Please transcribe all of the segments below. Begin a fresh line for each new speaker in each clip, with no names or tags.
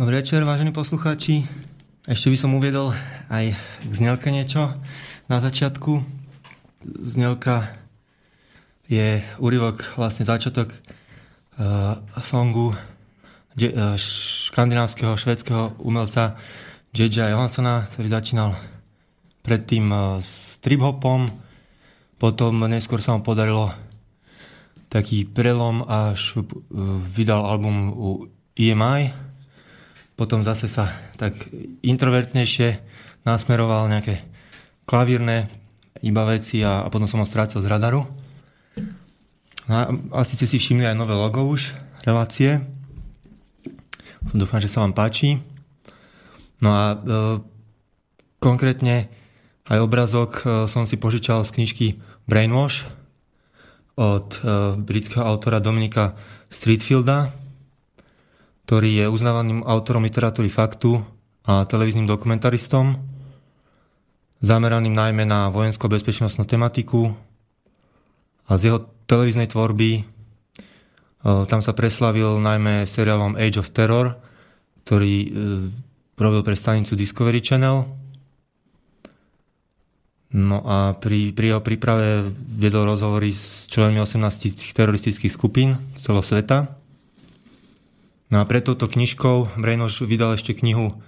Dobrý večer, vážení poslucháči. Ešte by som uviedol aj k znelke niečo na začiatku. Znelka je úryvok, vlastne začiatok uh, songu de, uh, škandinávskeho švedského umelca J.J. Johanssona, ktorý začínal predtým uh, s trip-hopom, potom neskôr sa mu podarilo taký prelom, až uh, vydal album u EMI, potom zase sa tak introvertnejšie nasmeroval nejaké klavírne iba veci a, a potom som ho strátil z radaru. No a asi ste si všimli aj nové logo už, relácie. Dúfam, že sa vám páči. No a e, konkrétne aj obrazok e, som si požičal z knižky Brainwash od e, britského autora Dominika Streetfielda, ktorý je uznávaným autorom literatúry faktu a televíznym dokumentaristom, zameraným najmä na vojensko-bezpečnostnú tematiku a z jeho televíznej tvorby e, tam sa preslavil najmä seriálom Age of Terror, ktorý e, robil pre stanicu Discovery Channel. No a pri, pri jeho príprave viedol rozhovory s členmi 18 teroristických skupín z celého sveta. No a pred touto knižkou Brejnož vydal ešte knihu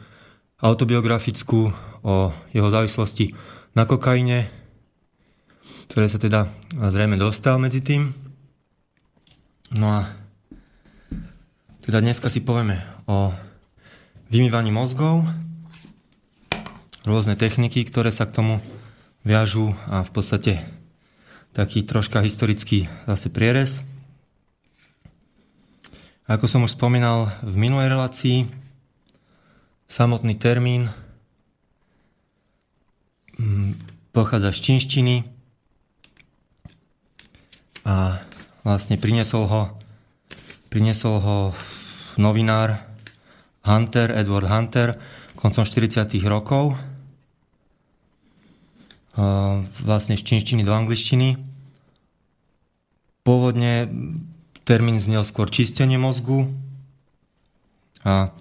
autobiografickú o jeho závislosti na kokaine, ktoré sa teda zrejme dostal medzi tým. No a teda dneska si povieme o vymývaní mozgov, rôzne techniky, ktoré sa k tomu viažú a v podstate taký troška historický zase prierez. Ako som už spomínal v minulej relácii, samotný termín mm, pochádza z čínštiny a vlastne priniesol ho, priniesol ho novinár Hunter, Edward Hunter, koncom 40. rokov, vlastne z čínštiny do angličtiny. Pôvodne Termín znel skôr čistenie mozgu a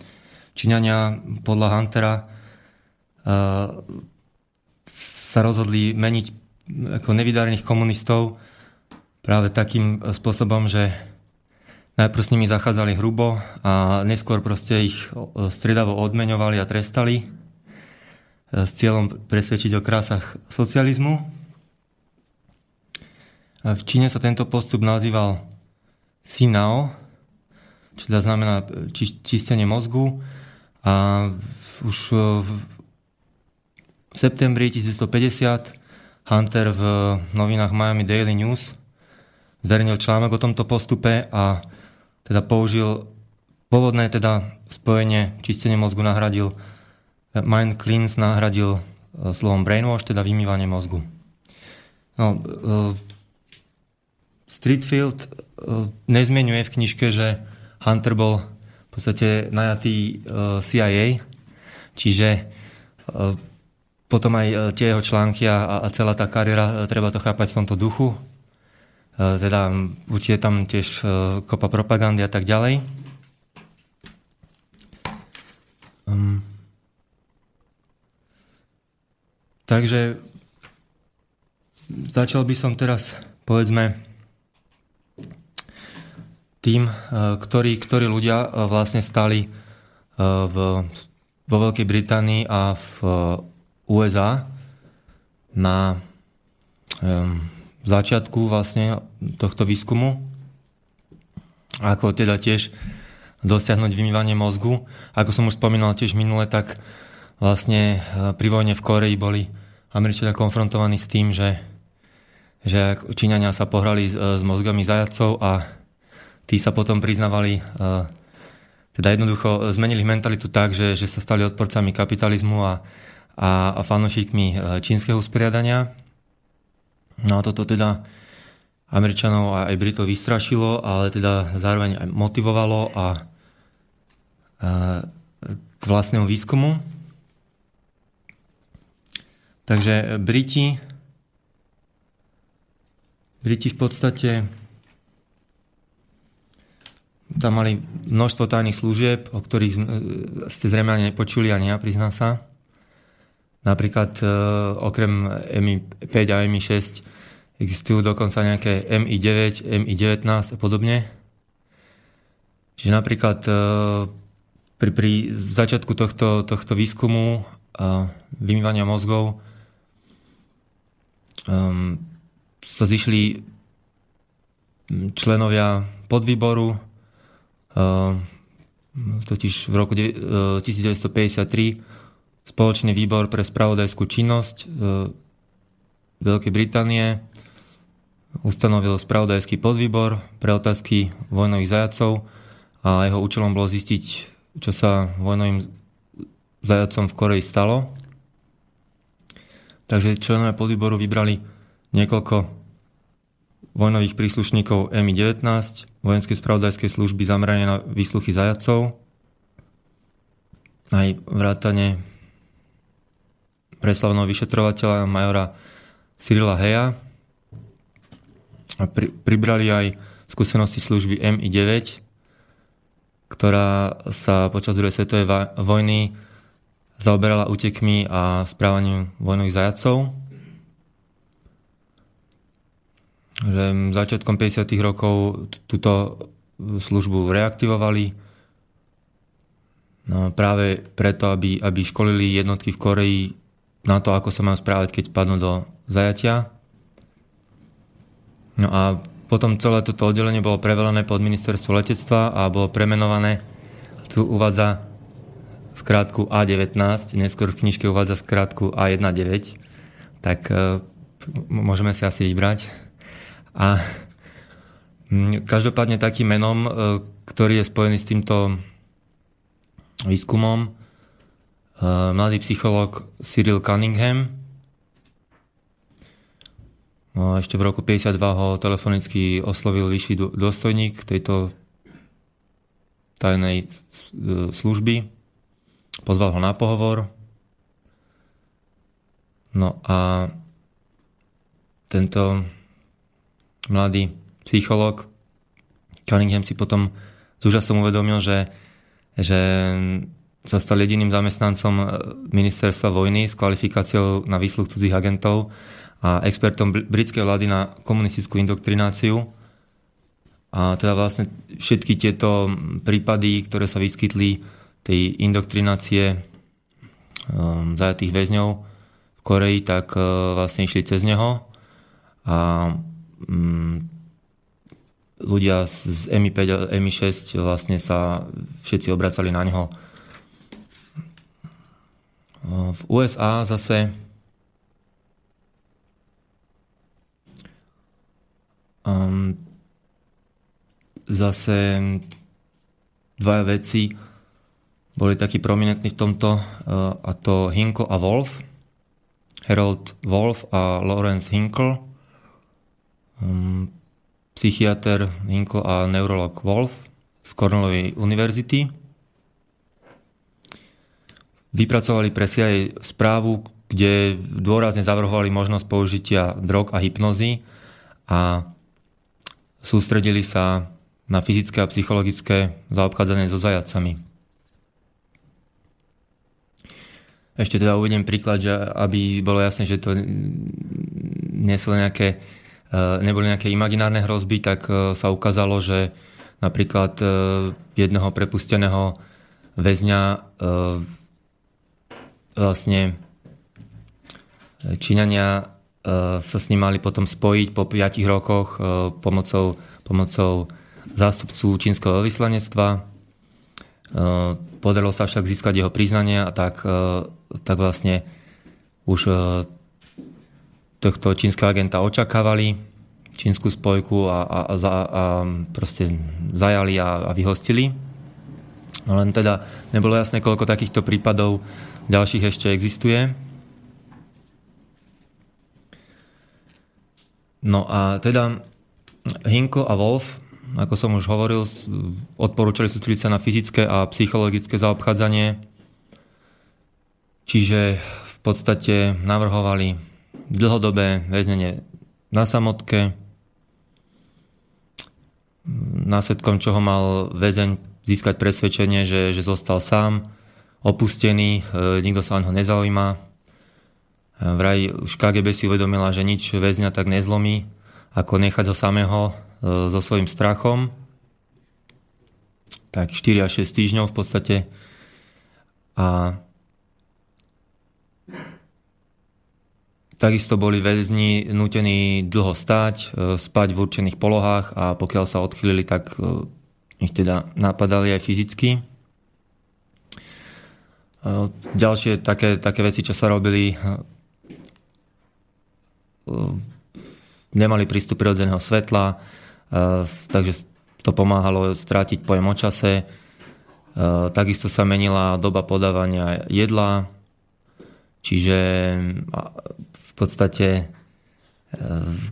Číňania podľa Huntera uh, sa rozhodli meniť ako nevydarených komunistov práve takým spôsobom, že najprv s nimi zachádzali hrubo a neskôr proste ich stredavo odmeňovali a trestali s cieľom presvedčiť o krásach socializmu. V Číne sa tento postup nazýval Sinao, čo teda znamená či, čistenie mozgu. A už e, v septembri 1950 Hunter v novinách Miami Daily News zverejnil článok o tomto postupe a teda použil pôvodné teda spojenie čistenie mozgu nahradil mind cleanse nahradil e, slovom brainwash, teda vymývanie mozgu. No, e, Streetfield nezmenuje v knižke, že Hunter bol v podstate najatý eh, CIA, čiže eh, potom aj tie jeho články a, celá tá kariéra, treba to chápať v tomto duchu. Teda určite tam tiež kopa propagandy a tak ďalej. Um, takže začal by som teraz, povedzme, tým, e, ktorí, ktorí ľudia e, vlastne stali e, v, vo Veľkej Británii a v USA na um, začiatku vlastne tohto výskumu, ako teda tiež dosiahnuť vymývanie mozgu. Ako som už spomínal tiež minule, tak vlastne pri vojne v Koreji boli Američania konfrontovaní s tým, že, že Číňania sa pohrali s, s mozgami zajacov a tí sa potom priznávali, eh, teda jednoducho zmenili mentalitu tak, že, že sa stali odporcami kapitalizmu a, a, a fanúšikmi eh, čínskeho usporiadania. No a toto teda Američanov a aj Britov vystrašilo, ale teda zároveň aj motivovalo a, a k vlastnému výskumu. Takže Briti Briti v podstate tam mali množstvo tajných služieb, o ktorých ste zrejme ani nepočuli, ani ja, priznám sa. Napríklad e, okrem MI5 a MI6 existujú dokonca nejaké MI9, MI19 a podobne. Čiže napríklad e, pri, pri začiatku tohto, tohto výskumu a vymývania mozgov um, sa zišli členovia podvýboru, totiž v roku 1953 spoločný výbor pre spravodajskú činnosť e, Veľkej Británie ustanovil spravodajský podvýbor pre otázky vojnových zajacov a jeho účelom bolo zistiť, čo sa vojnovým zajacom v Koreji stalo. Takže členovia podvýboru vybrali niekoľko vojnových príslušníkov MI-19, vojenskej spravodajskej služby zamerané na výsluchy zajacov, aj vrátane preslavného vyšetrovateľa majora Cyrila Heja. A pri, pribrali aj skúsenosti služby MI9, ktorá sa počas druhej svetovej vojny zaoberala útekmi a správaním vojnových zajacov. Že začiatkom 50. rokov túto službu reaktivovali no, práve preto, aby, aby školili jednotky v Koreji na to, ako sa mám správať, keď padnú do zajatia. No a potom celé toto oddelenie bolo prevelené pod ministerstvo letectva a bolo premenované. Tu uvádza skrátku A19, neskôr v knižke uvádza skrátku A19, tak e, môžeme si asi vybrať. A m, každopádne takým menom, e, ktorý je spojený s týmto výskumom, Eh, mladý psychológ Cyril Cunningham. No, ešte v roku 52 ho telefonicky oslovil vyšší dôstojník tejto tajnej eh, služby. Pozval ho na pohovor. No a tento mladý psychológ Cunningham si potom s úžasom uvedomil, že, že sa stal jediným zamestnancom e, ministerstva vojny s kvalifikáciou na výsluh cudzích agentov a expertom britskej vlády na komunistickú indoktrináciu. A teda vlastne všetky tieto prípady, ktoré sa vyskytli tej indoktrinácie um, zajatých väzňov v Koreji, tak uh, vlastne išli cez neho. A ľudia z MI5 a MI6 vlastne sa všetci obracali na neho v USA zase um, zase dvaja veci boli takí prominentní v tomto, uh, a to Hinkle a Wolf. Harold Wolf a Lawrence Hinkle. Um, psychiatr Hinkle a neurolog Wolf z Cornellovej univerzity vypracovali pre CIA správu, kde dôrazne zavrhovali možnosť použitia drog a hypnozy a sústredili sa na fyzické a psychologické zaobchádzanie so zajacami. Ešte teda uvediem príklad, že aby bolo jasné, že to neslo nejaké, e, neboli nejaké imaginárne hrozby, tak e, sa ukázalo, že napríklad e, jedného prepusteného väzňa vlastne Číňania sa s ním mali potom spojiť po 5 rokoch pomocou, pomocou zástupcu čínskeho veľvyslanectva. Podarilo sa však získať jeho priznanie a tak, tak vlastne už tohto čínskeho agenta očakávali, čínsku spojku a, a, a, a proste zajali a, a vyhostili. No len teda nebolo jasné, koľko takýchto prípadov ďalších ešte existuje. No a teda Hinko a Wolf, ako som už hovoril, odporúčali sústrediť sa na fyzické a psychologické zaobchádzanie, čiže v podstate navrhovali dlhodobé väznenie na samotke, následkom čoho mal väzeň získať presvedčenie, že, že zostal sám, opustený, e, nikto sa o neho nezaujíma. E, vraj už KGB si uvedomila, že nič väzňa tak nezlomí, ako nechať ho samého e, so svojím strachom. Tak 4 až 6 týždňov v podstate. A Takisto boli väzni nutení dlho stáť, spať v určených polohách a pokiaľ sa odchylili, tak ich teda napadali aj fyzicky. Ďalšie také, také veci, čo sa robili, nemali prístup prirodzeného svetla, takže to pomáhalo strátiť pojem o čase. Takisto sa menila doba podávania jedla, čiže v podstate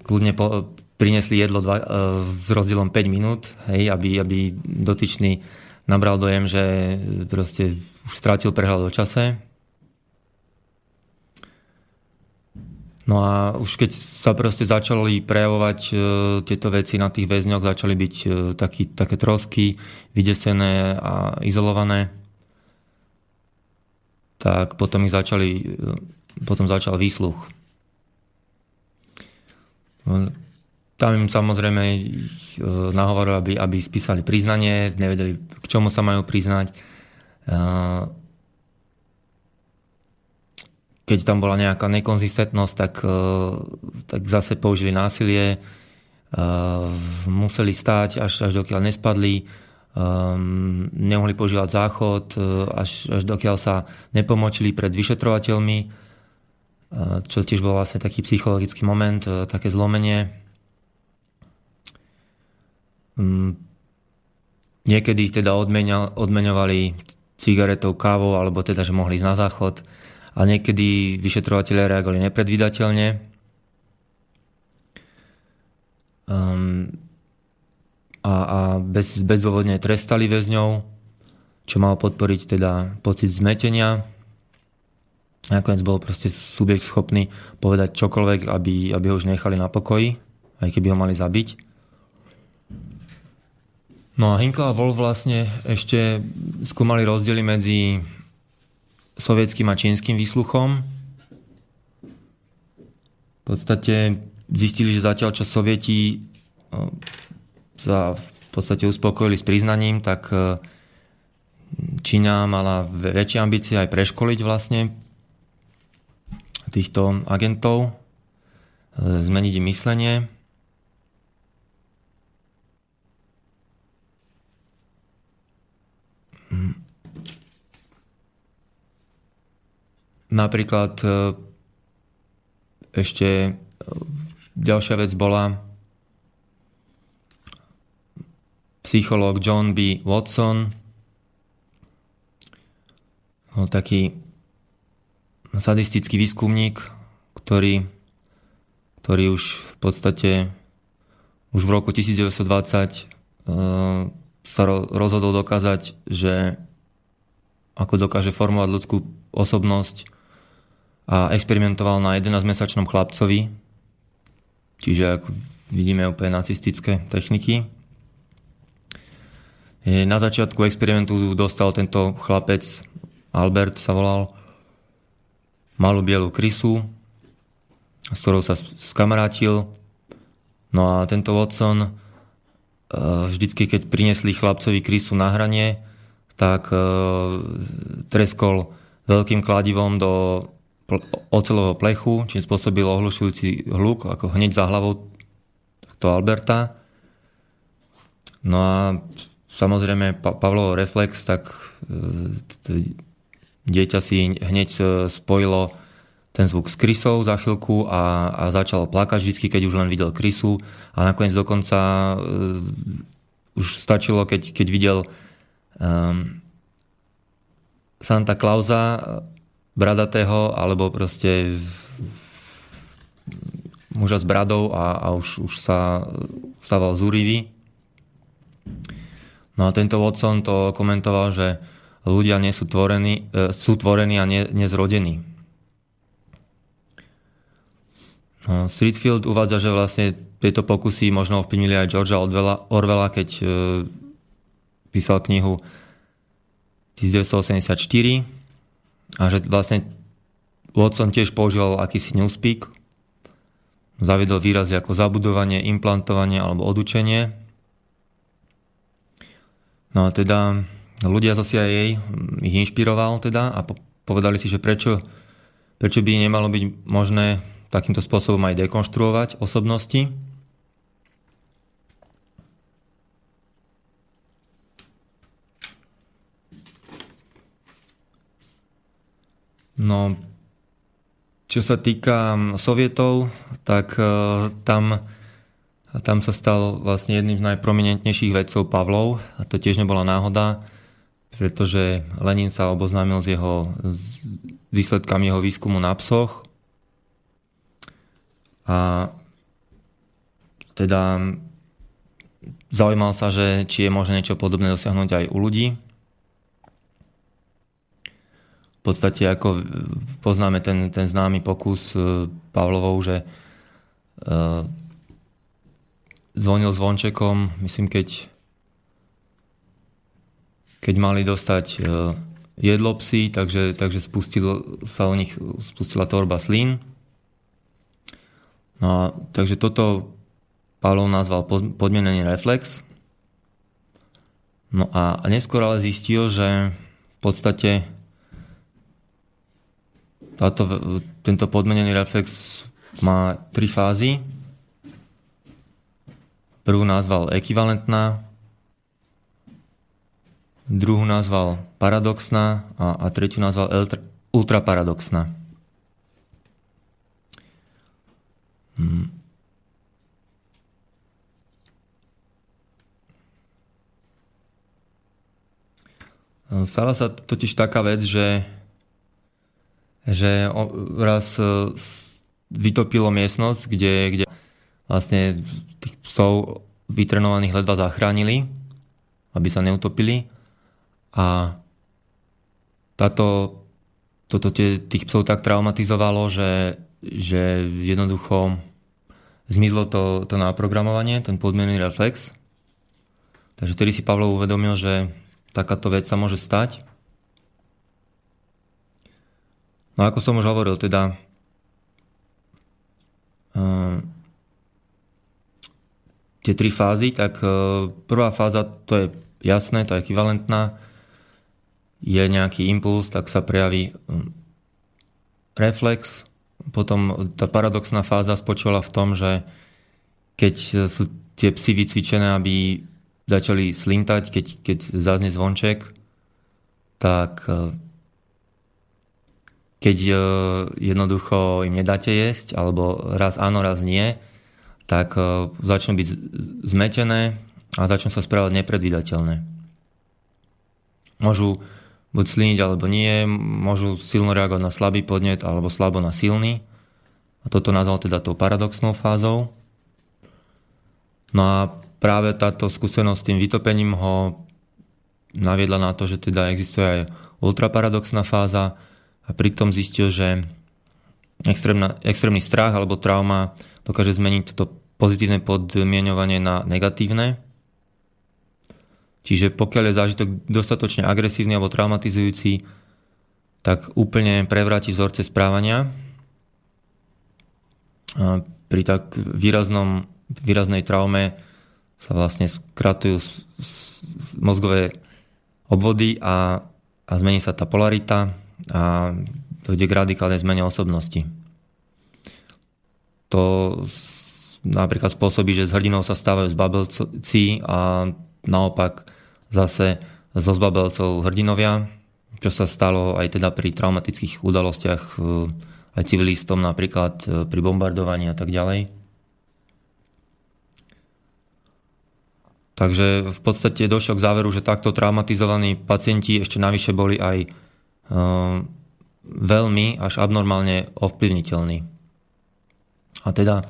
kľudne po, priniesli jedlo dva, s rozdielom 5 minút, hej, aby, aby dotyčný nabral dojem, že proste už strátil prehľad o čase. No a už keď sa proste začali prejavovať e, tieto veci na tých väzňoch, začali byť e, taký, také trosky, vydesené a izolované, tak potom ich začali, potom začal výsluch. Tam im samozrejme e, nahovoril, aby, aby spísali priznanie, nevedeli, k čomu sa majú priznať. Keď tam bola nejaká nekonzistentnosť, tak, e, tak zase použili násilie, museli stáť, až, až dokiaľ nespadli, nemohli používať záchod, e, až, až dokiaľ sa nepomočili pred vyšetrovateľmi, čo tiež bol vlastne taký psychologický moment, e, také zlomenie. Niekedy teda odmeňovali cigaretou, kávou, alebo teda, že mohli ísť na záchod. A niekedy vyšetrovateľe reagovali nepredvídateľne. Um, a, a bez, bezdôvodne trestali väzňov, čo malo podporiť teda pocit zmetenia. Nakoniec bol proste subjekt schopný povedať čokoľvek, aby, aby ho už nechali na pokoji, aj keby ho mali zabiť. No a Hinkel a Wolf vlastne ešte skúmali rozdiely medzi sovietským a čínskym výsluchom. V podstate zistili, že zatiaľ čo sovieti sa v podstate uspokojili s priznaním, tak Čína mala väčšie ambície aj preškoliť vlastne týchto agentov, zmeniť im myslenie. Napríklad e, ešte e, ďalšia vec bola psychológ John B. Watson, no, taký sadistický výskumník, ktorý, ktorý už v podstate už v roku 1920 uh, sa rozhodol dokázať, že ako dokáže formovať ľudskú osobnosť a experimentoval na 11-mesačnom chlapcovi, čiže ako vidíme úplne nacistické techniky. Na začiatku experimentu dostal tento chlapec, Albert sa volal, malú bielu krysu, s ktorou sa skamarátil. No a tento Watson Eh, vždycky, keď priniesli chlapcovi krysu na hranie, tak eh, treskol veľkým kladivom do ocelového plechu, čím spôsobil ohlušujúci hluk, ako hneď za hlavou to Alberta. No a samozrejme Pavlovo reflex, tak eh, dieťa si hneď spojilo ten zvuk s krysou za chvíľku a, a začal plakať vždy, keď už len videl krysu a nakoniec dokonca uh, už stačilo, keď, keď videl um, Santa Clausa bradatého alebo proste muža s bradou a, a už, už sa stával zúrivý. No a tento Watson to komentoval, že ľudia nie sú tvorení, e, sú tvorení a nie, nezrodení. No, Streetfield uvádza, že vlastne tieto pokusy možno ovplyvnili aj Georgia Orwella, keď e, písal knihu 1984 a že vlastne Watson tiež používal akýsi newspeak, zaviedol výrazy ako zabudovanie, implantovanie alebo odučenie. No a teda ľudia zo CIA ich inšpiroval teda a povedali si, že prečo, prečo by nemalo byť možné takýmto spôsobom aj dekonštruovať osobnosti. No, čo sa týka sovietov, tak uh, tam tam sa stal vlastne jedným z najprominentnejších vedcov Pavlov a to tiež nebola náhoda pretože Lenin sa oboznámil s jeho výsledkami jeho výskumu na psoch a teda zaujímal sa, že či je možné niečo podobné dosiahnuť aj u ľudí. V podstate ako poznáme ten, ten známy pokus e, Pavlovou, že uh, zvonil zvončekom, myslím, keď keď mali dostať e, jedlo psi, takže, takže spustil, sa u nich spustila tvorba slín. No takže toto Pavlov nazval podmienený reflex. No a, a neskôr ale zistil, že v podstate táto, tento podmenený reflex má tri fázy. Prvú nazval ekvivalentná, druhú nazval paradoxná a, a tretiu nazval ultraparadoxná. Hmm. Stala sa totiž taká vec, že, že raz e, vytopilo miestnosť, kde, kde vlastne tých psov vytrenovaných ledva zachránili, aby sa neutopili a táto, toto tých psov tak traumatizovalo, že, že jednoducho zmizlo to, to naprogramovanie, ten podmienný reflex. Takže vtedy si Pavlov uvedomil, že takáto vec sa môže stať. No ako som už hovoril, teda tie tri fázy, tak uh, prvá fáza, to je jasné, to je ekvivalentná, je nejaký impuls, tak sa prejaví hm, reflex. Potom tá paradoxná fáza spočívala v tom, že keď sú tie psy vycvičené, aby začali slintať, keď, keď zaznie zvonček, tak hm, keď hm, jednoducho im nedáte jesť, alebo raz áno, raz nie, tak začnú byť zmetené a začnú sa správať nepredvídateľné. Môžu buď sliniť alebo nie, môžu silno reagovať na slabý podnet alebo slabo na silný. A toto nazval teda tou paradoxnou fázou. No a práve táto skúsenosť s tým vytopením ho naviedla na to, že teda existuje aj ultraparadoxná fáza a pritom zistil, že extrémna, extrémny strach alebo trauma dokáže zmeniť toto pozitívne podmienovanie na negatívne Čiže pokiaľ je zážitok dostatočne agresívny alebo traumatizujúci, tak úplne prevráti vzorce správania. A pri tak výraznom, výraznej traume sa vlastne skratujú mozgové obvody a, a zmení sa tá polarita a dojde k radikálnej zmene osobnosti. To napríklad spôsobí, že z hrdinov sa stávajú zbabelci a naopak zase zo zbabelcov hrdinovia, čo sa stalo aj teda pri traumatických udalostiach e, aj civilistom, napríklad e, pri bombardovaní a tak ďalej. Takže v podstate došiel k záveru, že takto traumatizovaní pacienti ešte navyše boli aj e, veľmi až abnormálne ovplyvniteľní. A teda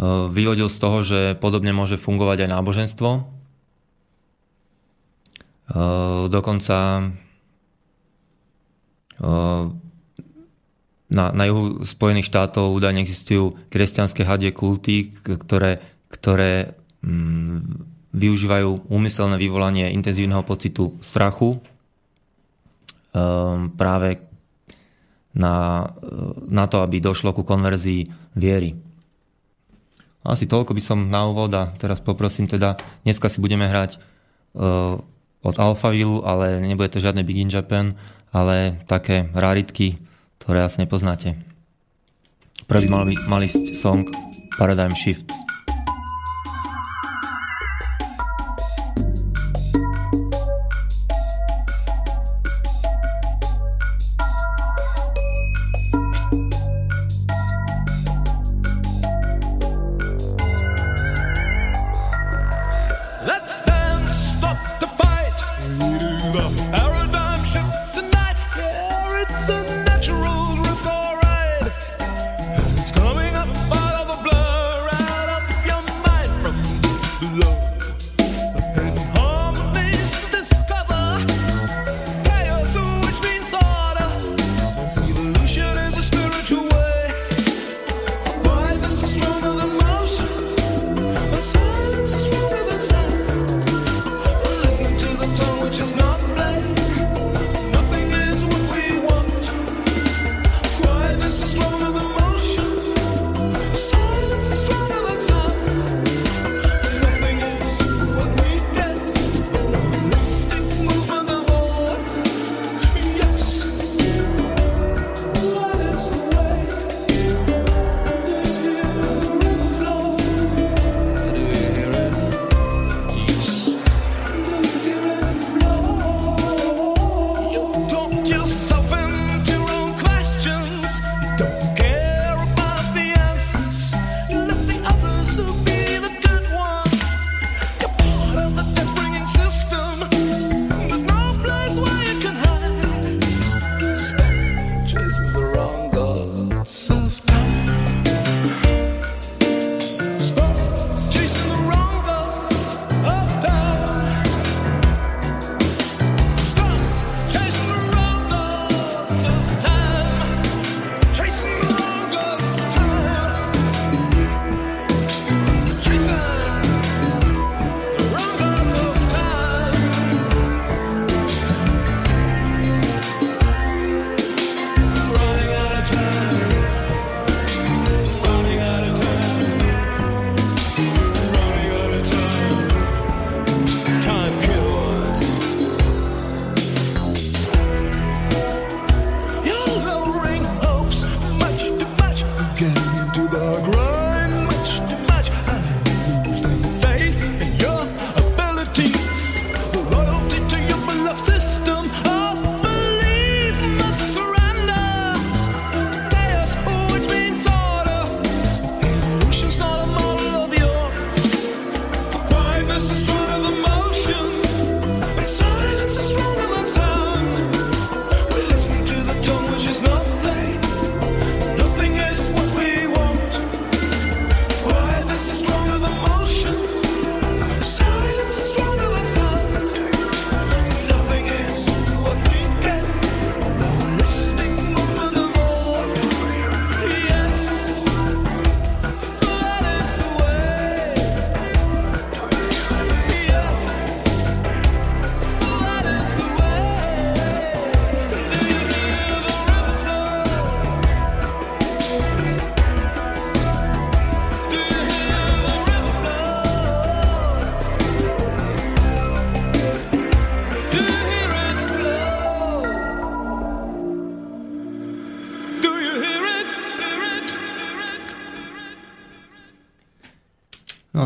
vyhodil z toho, že podobne môže fungovať aj náboženstvo. Dokonca na, na juhu Spojených štátov údajne existujú kresťanské hadie kulty, ktoré, ktoré mm, využívajú úmyselné vyvolanie intenzívneho pocitu strachu um, práve na, na to, aby došlo ku konverzii viery. Asi toľko by som na úvod a teraz poprosím teda, dneska si budeme hrať uh, od Alphaville, ale nebude to žiadne Big in Japan, ale také raritky, ktoré asi nepoznáte. Prvý mal, malý song Paradigm Shift.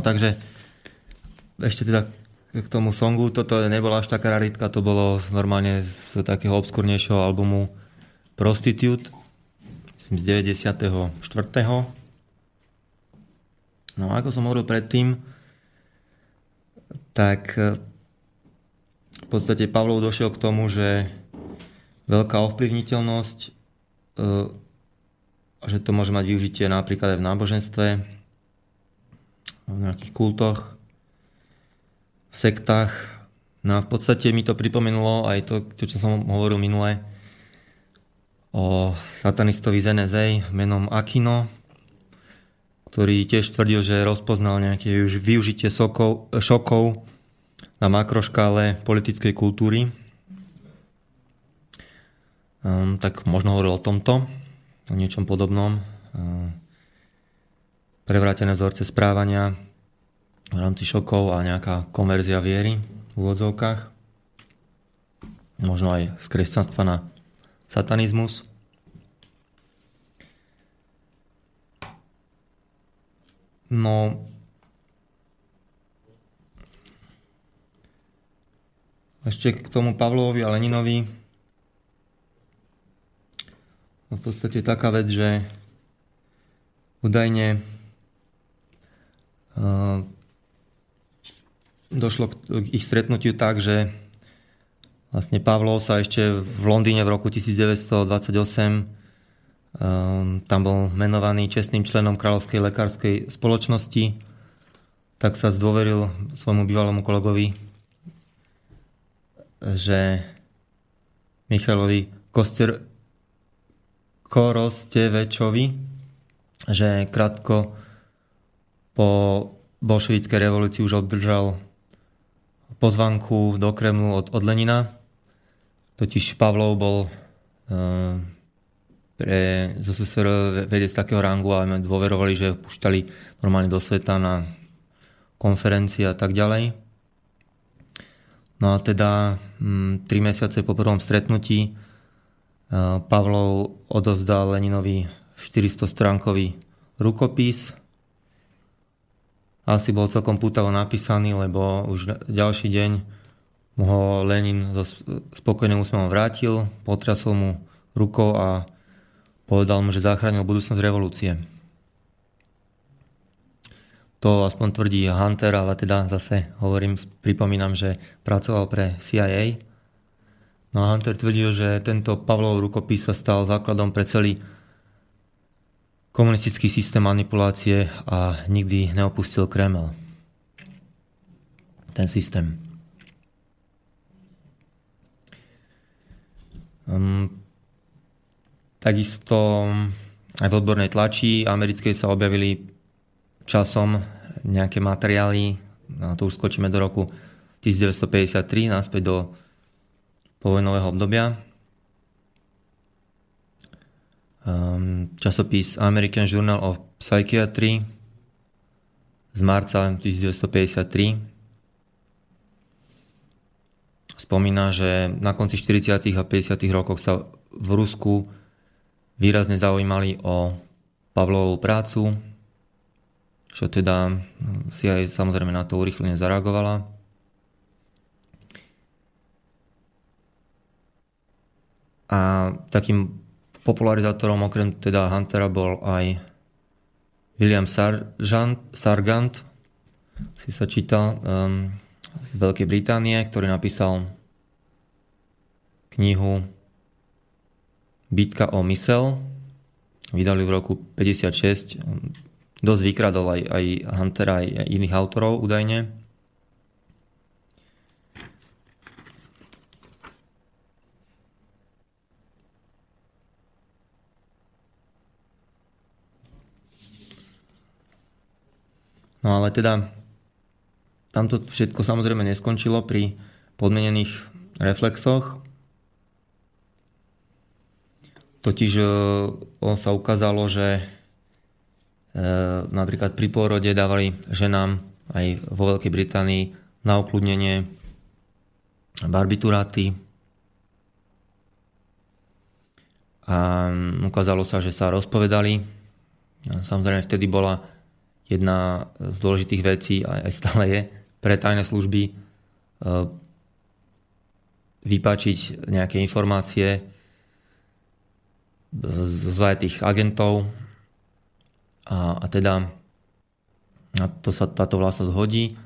Takže ešte teda k tomu songu, toto nebola až taká raritka, to bolo normálne z takého obskurnejšieho albumu Prostitute, myslím z 94. No a ako som hovoril predtým, tak e, v podstate Pavlov došiel k tomu, že veľká ovplyvniteľnosť, e, že to môže mať využitie napríklad aj v náboženstve,
v nejakých kultoch, v sektách. No a v podstate mi to pripomenulo aj to, čo som hovoril minule, o satanistovi z NSA menom Akino, ktorý tiež tvrdil, že rozpoznal nejaké už využitie sokov, šokov na makroškále politickej kultúry. Um, tak možno hovoril o tomto, o niečom podobnom. Um, prevrátené vzorce správania v rámci šokov a nejaká konverzia viery v úvodzovkách. Možno aj z kresťanstva na satanizmus. No, ešte k tomu Pavlovi a Leninovi. V podstate taká vec, že údajne došlo k ich stretnutiu tak, že vlastne Pavlov sa ešte v Londýne v roku 1928 Um, tam bol menovaný čestným členom Kráľovskej lekárskej spoločnosti, tak sa zdôveril svojmu bývalému kolegovi, že Michalovi Koster Korostevečovi, že krátko po bolševickej revolúcii už obdržal pozvanku do Kremlu od, od Lenina. Totiž Pavlov bol um, pre ZSSR vedec takého rangu a dôverovali, že pušťali normálne do sveta na konferencie a tak ďalej. No a teda m, mm, tri mesiace po prvom stretnutí e, Pavlov odozdal Leninovi 400-stránkový rukopis. Asi bol celkom pútavo napísaný, lebo už ďalší deň ho Lenin so spokojným úsmevom vrátil, potrasol mu rukou a Povedal mu, že zachránil budúcnosť revolúcie. To aspoň tvrdí Hunter, ale teda zase hovorím, pripomínam, že pracoval pre CIA. No a Hunter tvrdil, že tento Pavlov rukopis sa stal základom pre celý komunistický systém manipulácie a nikdy neopustil Kreml. Ten systém. Um, Takisto aj v odbornej tlači americkej sa objavili časom nejaké materiály, a to už skočíme do roku 1953, náspäť do povojnového obdobia. Um, časopis American Journal of Psychiatry z marca 1953 spomína, že na konci 40. a 50. rokoch sa v Rusku výrazne zaujímali o Pavlovú prácu, čo teda si aj samozrejme na to urychlene zareagovala. A takým popularizátorom okrem teda Huntera bol aj William Sargant, Sargant si sa čítal um, z Veľkej Británie, ktorý napísal knihu Bitka o mysel, vydali v roku 56, dosť vykradol aj, aj Huntera, aj iných autorov údajne. No ale teda tamto všetko samozrejme neskončilo pri podmenených reflexoch. Totiž e, on sa ukázalo, že e, napríklad pri pôrode dávali ženám aj vo Veľkej Británii na ukludnenie barbituráty. A ukázalo sa, že sa rozpovedali. Samozrejme vtedy bola jedna z dôležitých vecí, aj stále je, pre tajné služby e, vypačiť nejaké informácie zajetých agentov a, a teda a to sa, táto vlastnosť hodí,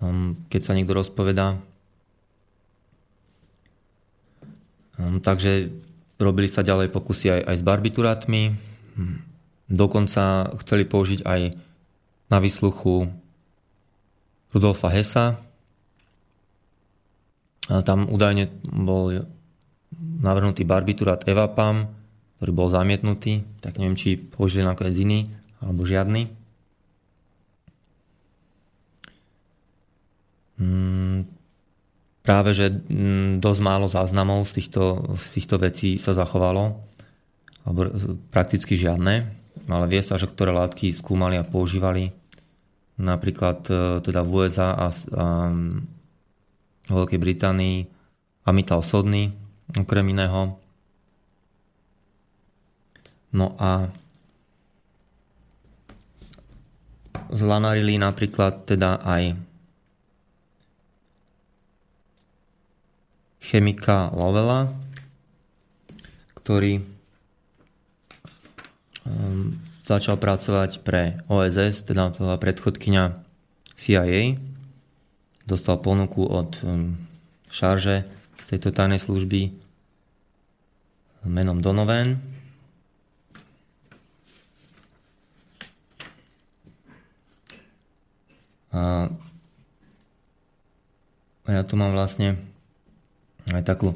um, keď sa niekto rozpovedá. Um, takže robili sa ďalej pokusy aj, aj s barbiturátmi. Um, dokonca chceli použiť aj na vysluchu Rudolfa Hesa. Tam údajne bol navrhnutý barbiturat Evapam, ktorý bol zamietnutý, tak neviem, či použili nakoniec iný, alebo žiadny. Mm, práve, že mm, dosť málo záznamov z týchto, z týchto vecí sa zachovalo, alebo prakticky žiadne, ale vie sa, že ktoré látky skúmali a používali napríklad e, teda v USA a, a Veľkej Británii amital sodný, okrem iného. No a zlanarili napríklad teda aj chemika Lovela, ktorý um, začal pracovať pre OSS, teda bola predchodkynia CIA. Dostal ponuku od um, šarže z tejto tajnej služby menom Donovan. A ja tu mám vlastne aj takú,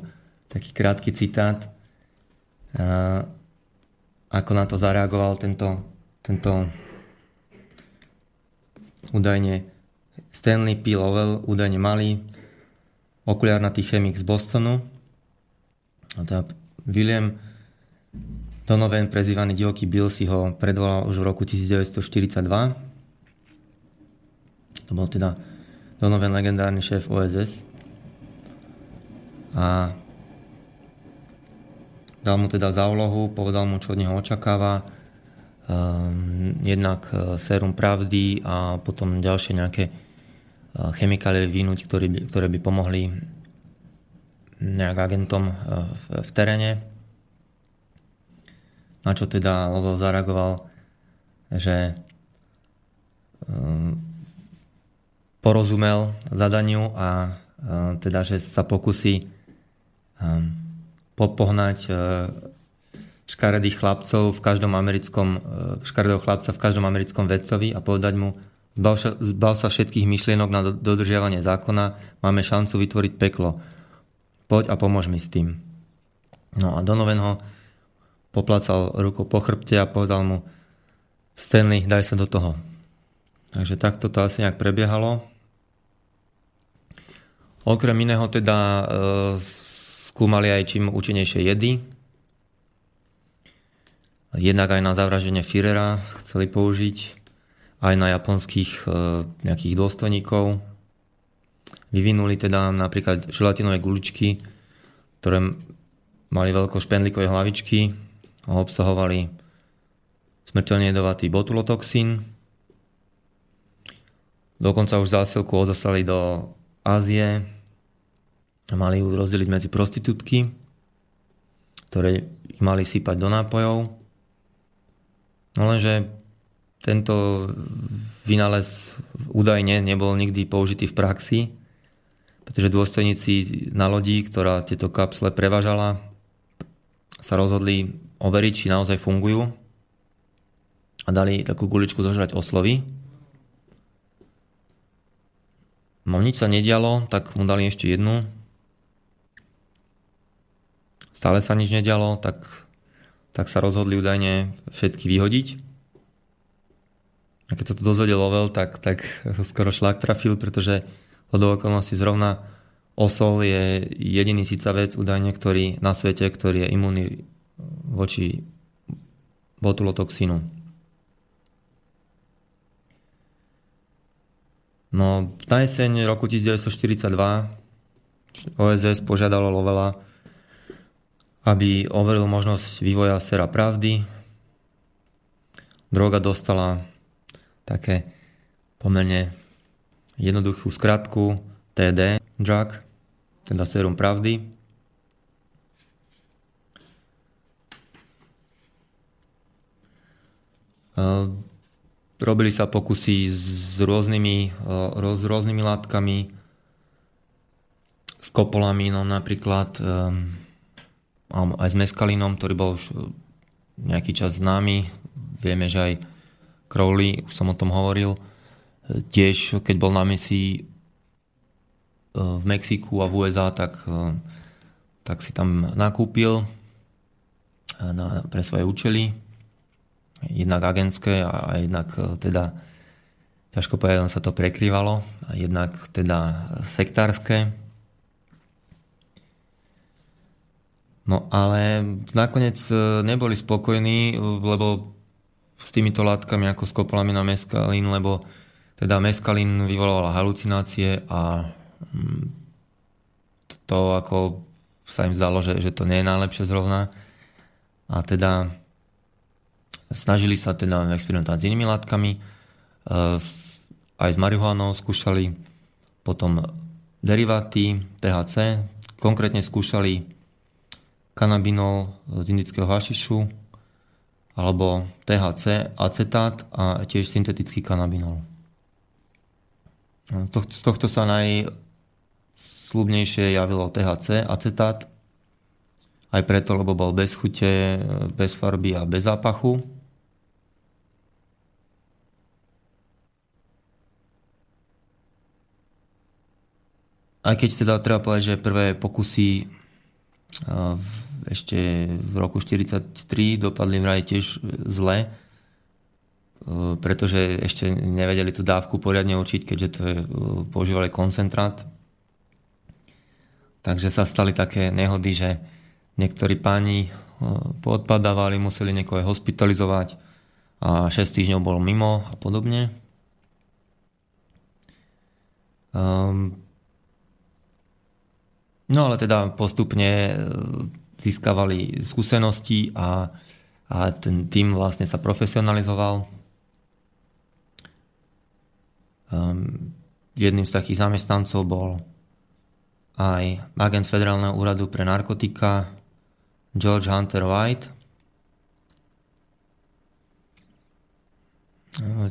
taký krátky citát, a ako na to zareagoval tento, tento údajne Stanley P. Lovell, údajne malý okuliarnatý chemik z Bostonu. A teda William Donovan, prezývaný Divoký Bill, si ho predvolal už v roku 1942. To bol teda Donovan, legendárny šéf OSS. A dal mu teda za úlohu, povedal mu, čo od neho očakáva. Um, jednak uh, sérum pravdy a potom ďalšie nejaké uh, chemikálie vyvinúť, ktoré by, ktoré by pomohli nejak agentom eh, v, v teréne. Na čo teda Lovell zareagoval, že um, porozumel zadaniu a teda, že sa pokusí um, popohnať uh, škaredých chlapcov v každom americkom, uh, škaredého chlapca v každom americkom vedcovi a povedať mu, zbav sa, zbav sa všetkých myšlienok na dodržiavanie zákona, máme šancu vytvoriť peklo poď a pomôž mi s tým. No a Donovan ho poplacal rukou po chrbte a povedal mu Stanley, daj sa do toho. Takže takto to asi nejak prebiehalo. Okrem iného teda e, skúmali aj čím účinnejšie jedy. Jednak aj na zavraždenie Führera chceli použiť, aj na japonských e, nejakých dôstojníkov, Vyvinuli teda napríklad želatinové guličky, ktoré mali veľko špendlíkové hlavičky a obsahovali smrteľne jedovatý botulotoxín. Dokonca už zásilku odoslali do Ázie mali ju rozdeliť medzi prostitútky, ktoré ich mali sypať do nápojov. No lenže tento vynález údajne nebol nikdy použitý v praxi pretože dôstojníci na lodi, ktorá tieto kapsle prevažala, sa rozhodli overiť, či naozaj fungujú a dali takú guličku zožrať oslovy. No nič sa nedialo, tak mu dali ešte jednu. Stále sa nič nedialo, tak, tak sa rozhodli údajne všetky vyhodiť. A keď sa to dozvedel Lovell, tak, tak skoro šlak trafil, pretože do okolností zrovna osol je jediný cicavec údajne, ktorý na svete, ktorý je imunný voči botulotoxínu. No, na jeseň roku 1942 OSS požiadalo Lovela, aby overil možnosť vývoja sera pravdy. Droga dostala také pomerne jednoduchú skratku TD, drug, teda sérum pravdy. Robili sa pokusy s rôznymi, s rôznymi látkami, s kopolami, no napríklad aj s meskalinom, ktorý bol už nejaký čas známy. Vieme, že aj Crowley, už som o tom hovoril, tiež keď bol na misii v Mexiku a v USA, tak, tak si tam nakúpil na, pre svoje účely, jednak agentské a, a jednak teda ťažko povedať, sa to prekrývalo, a jednak teda sektárske. No ale nakoniec e, neboli spokojní, lebo s týmito látkami ako s kopolami na meskalín, lebo teda meskalín vyvolával halucinácie a mm, to ako sa im zdalo, že, že to nie je najlepšie zrovna. A teda snažili sa teda experimentovať s inými látkami. E, aj s marihuanou skúšali potom deriváty THC, konkrétne skúšali kanabinol z indického hašišu alebo THC, acetát a tiež syntetický kanabinol. Z tohto sa najslubnejšie javilo THC, acetát, aj preto, lebo bol bez chute, bez farby a bez zápachu. Aj keď teda treba povedať, že prvé pokusy ešte v roku 1943 dopadli vraj tiež zle, e, pretože ešte nevedeli tú dávku poriadne učiť, keďže to je, e, používali koncentrát. Takže sa stali také nehody, že niektorí páni e, podpadávali, museli niekoho hospitalizovať a 6 týždňov bol mimo a podobne. Um, no ale teda postupne získavali skúsenosti a, a ten tým vlastne sa profesionalizoval. Um, jedným z takých zamestnancov bol aj agent Federálneho úradu pre narkotika George Hunter White.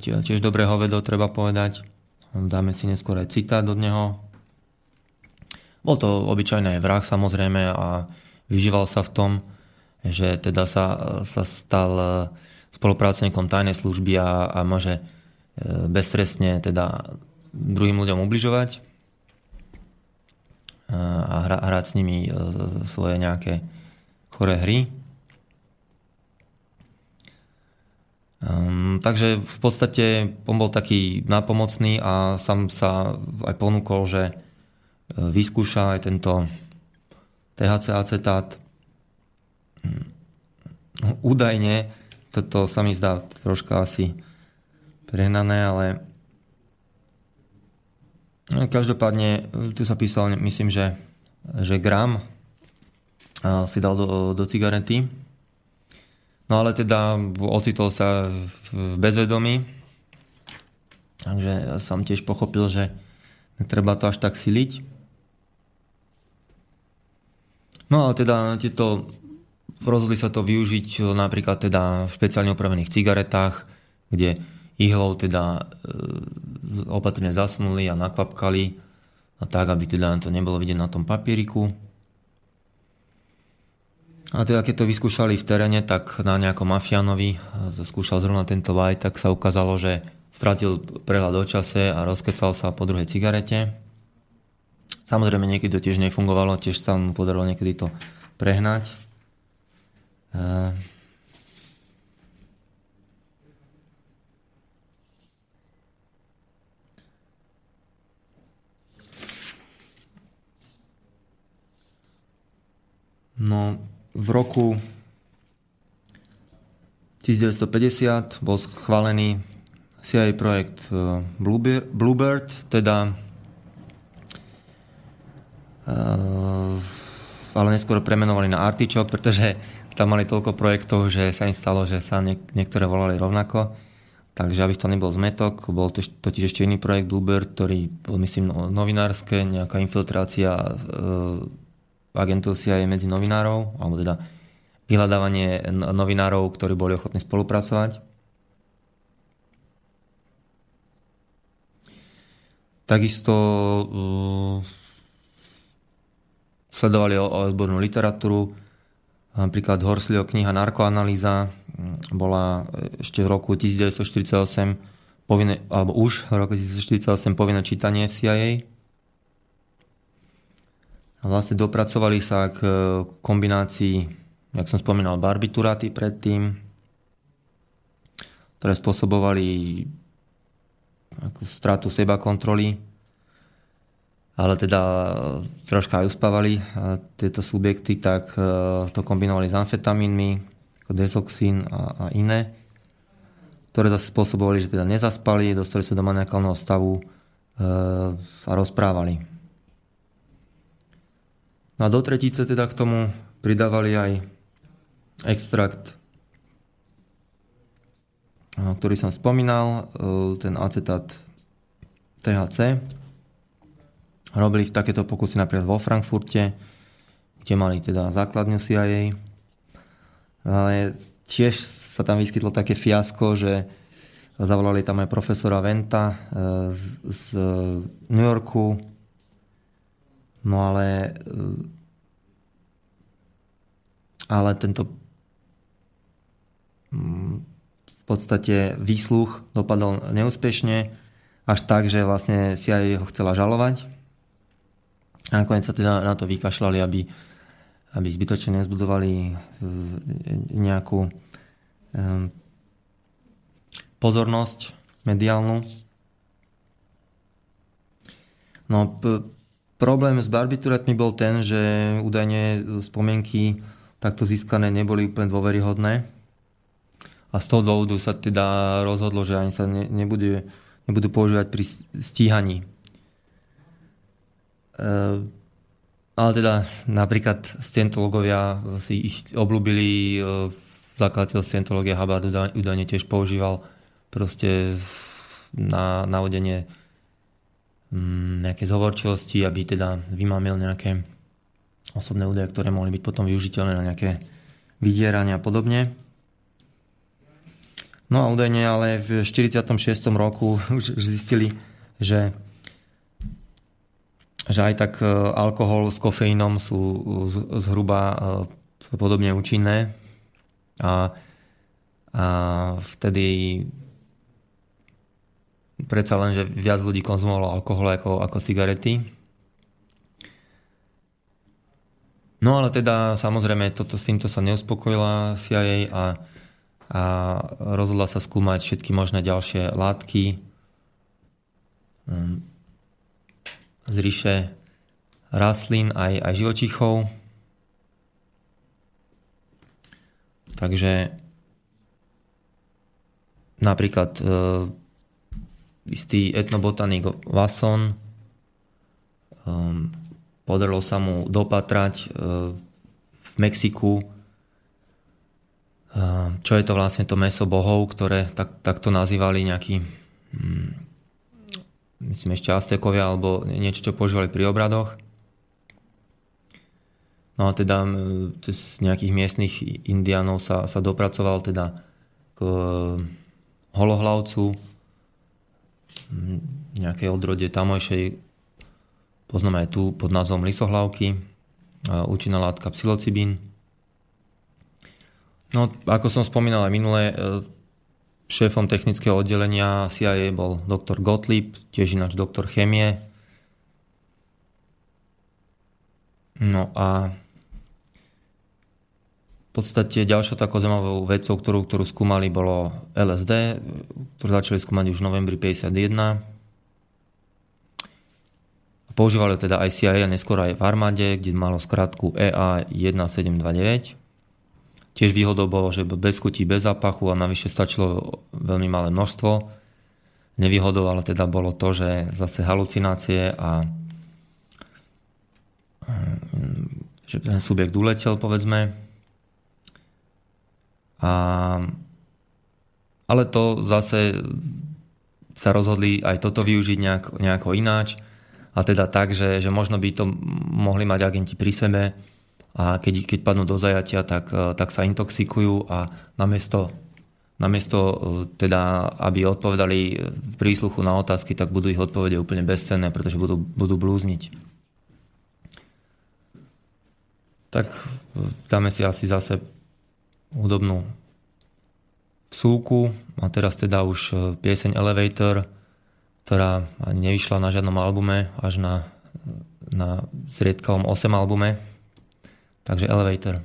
Tiež dobré hovedo, treba povedať. Dáme si neskôr aj citát od neho. Bol to obyčajný vrah samozrejme a vyžíval sa v tom, že teda sa, sa stal e, spolupracovníkom tajnej služby a, a môže e, beztrestne teda druhým ľuďom ubližovať e, a hra, hrať s nimi svoje nejaké choré hry. Um, takže v podstate on bol taký nápomocný a sam sa aj ponúkol, že vyskúša aj tento THC acetát. Hm. Údajne, toto sa mi zdá troška asi prehnané, ale no, každopádne tu sa písal, myslím, že, že gram si dal do, do cigarety. No ale teda ocitol sa v bezvedomí, takže som tiež pochopil, že netreba to až tak siliť. No ale teda tieto, rozhodli sa to využiť e, napríklad teda v špeciálne upravených cigaretách, kde ihlou teda e, opatrne zasnuli a nakvapkali a tak, aby teda to nebolo vidieť na tom papieriku. A teda keď to vyskúšali v teréne, tak na nejakom mafiánovi, to skúšal zrovna tento vaj, tak sa ukázalo, že stratil prehľad o čase a rozkecal sa po druhej cigarete. Samozrejme, niekedy to tiež nefungovalo, tiež sa mu podarilo niekedy to prehnať. Uh, No, v roku 1950 bol schválený CIA projekt eh, Bluebird, teda Eh, ale neskôr premenovali na Artichoke, pretože tam mali toľko projektov, že sa im stalo, že sa niek- niektoré volali rovnako. Takže aby to nebol zmetok, bol to totiž ešte iný projekt Bluebird, ktorý bol myslím novinárske, nejaká infiltrácia e, agentov CIA medzi novinárov, alebo teda vyhľadávanie novinárov, ktorí boli ochotní spolupracovať. Takisto e, sledovali odbornú literatúru. Napríklad Horsleyho kniha Narkoanalýza bola ešte v roku 1948 povinné, alebo už v roku 1948 povinné čítanie v CIA. A vlastne dopracovali sa k kombinácii, jak som spomínal, barbituráty predtým, ktoré spôsobovali stratu seba kontroly, ale teda troška aj uspávali tieto subjekty, tak e, to kombinovali s amfetamínmi, ako desoxín a, a iné, ktoré zase spôsobovali, že teda nezaspali, dostali sa do maniakálneho stavu a rozprávali. No do tretice teda k tomu pridávali aj extrakt, ktorý som spomínal, ten acetát THC, Robili takéto pokusy napríklad vo Frankfurte, kde mali teda základňu CIA. Ale tiež sa tam vyskytlo také fiasko, že zavolali tam aj profesora Venta e, z, z New Yorku. No ale e, ale tento mm, v podstate výsluch dopadol neúspešne až tak, že vlastne CIA ho chcela žalovať a nakoniec sa teda na to vykašľali, aby, aby zbytočne nezbudovali e, nejakú um, pozornosť mediálnu. No, p- problém s barbituretmi bol ten, že údajne spomienky takto získané neboli úplne dôveryhodné. A z toho dôvodu sa teda rozhodlo, že ani sa ne, nebude, nebudú používať pri stíhaní ale teda napríklad scientologovia si ich obľúbili, ehm, zakladateľ scientológie Hubbard údajne tiež používal proste na navodenie mm, nejaké zhovorčivosti, aby teda vymámil nejaké osobné údaje, ktoré mohli byť potom využiteľné na nejaké vydierania a podobne. No a údajne ale v 46. roku už zistili, že že aj tak e, alkohol s kofeínom sú zhruba e, podobne účinné a, a vtedy predsa len, že viac ľudí konzumovalo alkohol ako, ako cigarety. No ale teda samozrejme toto, s týmto sa neuspokojila CIA a, a rozhodla sa skúmať všetky možné ďalšie látky. Z ríše rastlín aj, aj živočichov. Takže napríklad e, istý etnobotanik Wasson e, podarilo sa mu dopatrať e, v Mexiku, e, čo je to vlastne to meso bohov, ktoré tak, takto nazývali nejaký mm, myslím ešte Aztekovia alebo niečo, čo používali pri obradoch. No a teda cez nejakých miestnych indiánov sa, sa dopracoval teda k e, holohlavcu, nejakej odrode tamojšej, poznáme aj tu pod názvom lisohlavky, účinná látka psilocibín. No, ako som spomínal aj minulé, e, Šéfom technického oddelenia CIA bol doktor Gottlieb, tiež ináč doktor chemie. No a v podstate ďalšou takou zaujímavou vecou, ktorú, ktorú skúmali, bolo LSD, ktorú začali skúmať už v novembri 51. Používali teda aj CIA neskôr aj v armáde, kde malo skratku EA 1729. Tiež výhodou bolo, že bez chutí, bez zápachu a navyše stačilo veľmi malé množstvo. Nevýhodou ale teda bolo to, že zase halucinácie a že ten subjekt uletel, povedzme. A, ale to zase sa rozhodli aj toto využiť nejak, nejako ináč. A teda tak, že, že možno by to mohli mať agenti pri sebe, a keď, keď padnú do zajatia, tak, e, tak sa intoxikujú a namiesto, namiesto e, teda, aby odpovedali v prísluchu na otázky, tak budú ich odpovede úplne bezcenné, pretože budú, budú blúzniť. Tak dáme si asi zase hudobnú súku a teraz teda už pieseň Elevator, ktorá ani nevyšla na žiadnom albume, až na, na zriedkavom 8 albume. Takže Elevator.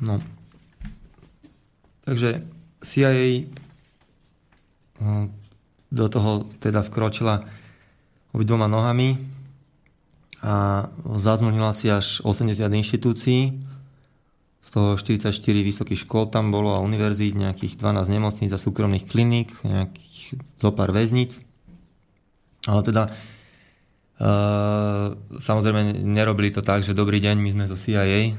No. Takže CIA no, do toho teda vkročila obidvoma nohami a zazmlnila si až 80 inštitúcií, z toho 44 vysokých škôl tam bolo a univerzít, nejakých 12 nemocníc a súkromných kliník, nejakých zopár väznic. Ale teda uh, samozrejme nerobili to tak, že dobrý deň, my sme zo CIA,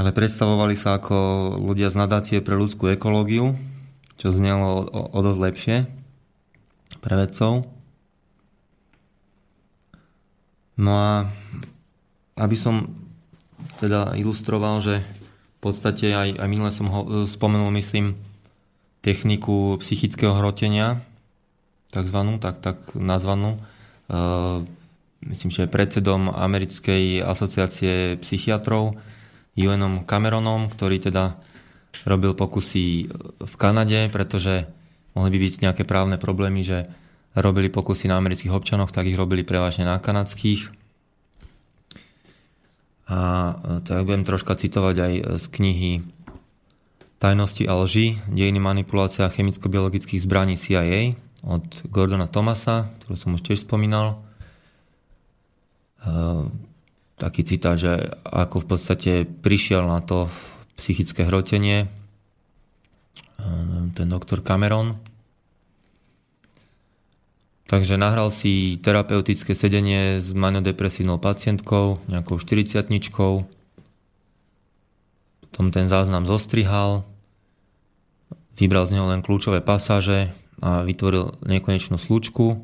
ale predstavovali sa ako ľudia z nadácie pre ľudskú ekológiu, čo znelo o, o, o dosť lepšie pre vedcov. No a aby som teda ilustroval, že v podstate aj, aj minule som ho spomenul, myslím, techniku psychického hrotenia, takzvanú, tak, tak nazvanú. Uh, myslím, že predsedom Americkej asociácie psychiatrov, Ewanom Cameronom, ktorý teda robil pokusy v Kanade, pretože mohli by byť nejaké právne problémy, že robili pokusy na amerických občanoch, tak ich robili prevažne na kanadských. A e, tak budem troška citovať aj z knihy Tajnosti a lži, dejiny manipulácia chemicko-biologických zbraní CIA od Gordona Thomasa, ktorú som už tiež spomínal. Taký citát, že ako v podstate prišiel na to psychické hrotenie e, ten doktor Cameron, Takže nahral si terapeutické sedenie s maniodepresívnou pacientkou, nejakou 40 Potom ten záznam zostrihal, vybral z neho len kľúčové pasáže a vytvoril nekonečnú slučku.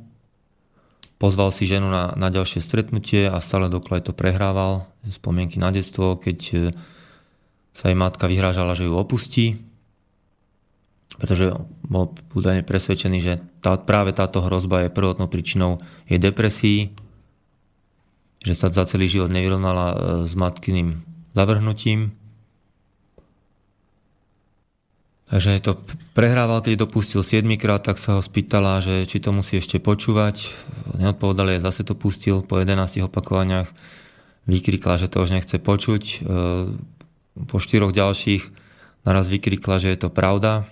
Pozval si ženu na, na ďalšie stretnutie a stále dokola to prehrával. Spomienky na detstvo, keď e, sa jej matka vyhrážala, že ju opustí pretože bol údajne presvedčený, že tá, práve táto hrozba je prvotnou príčinou jej depresii, že sa za celý život nevyrovnala e, s matkyným zavrhnutím. Takže to prehrával, keď dopustil 7 krát, tak sa ho spýtala, že či to musí ešte počúvať. Neodpovedal, je zase to pustil po 11 opakovaniach. Vykrikla, že to už nechce počuť. E, po štyroch ďalších naraz vykrikla, že je to pravda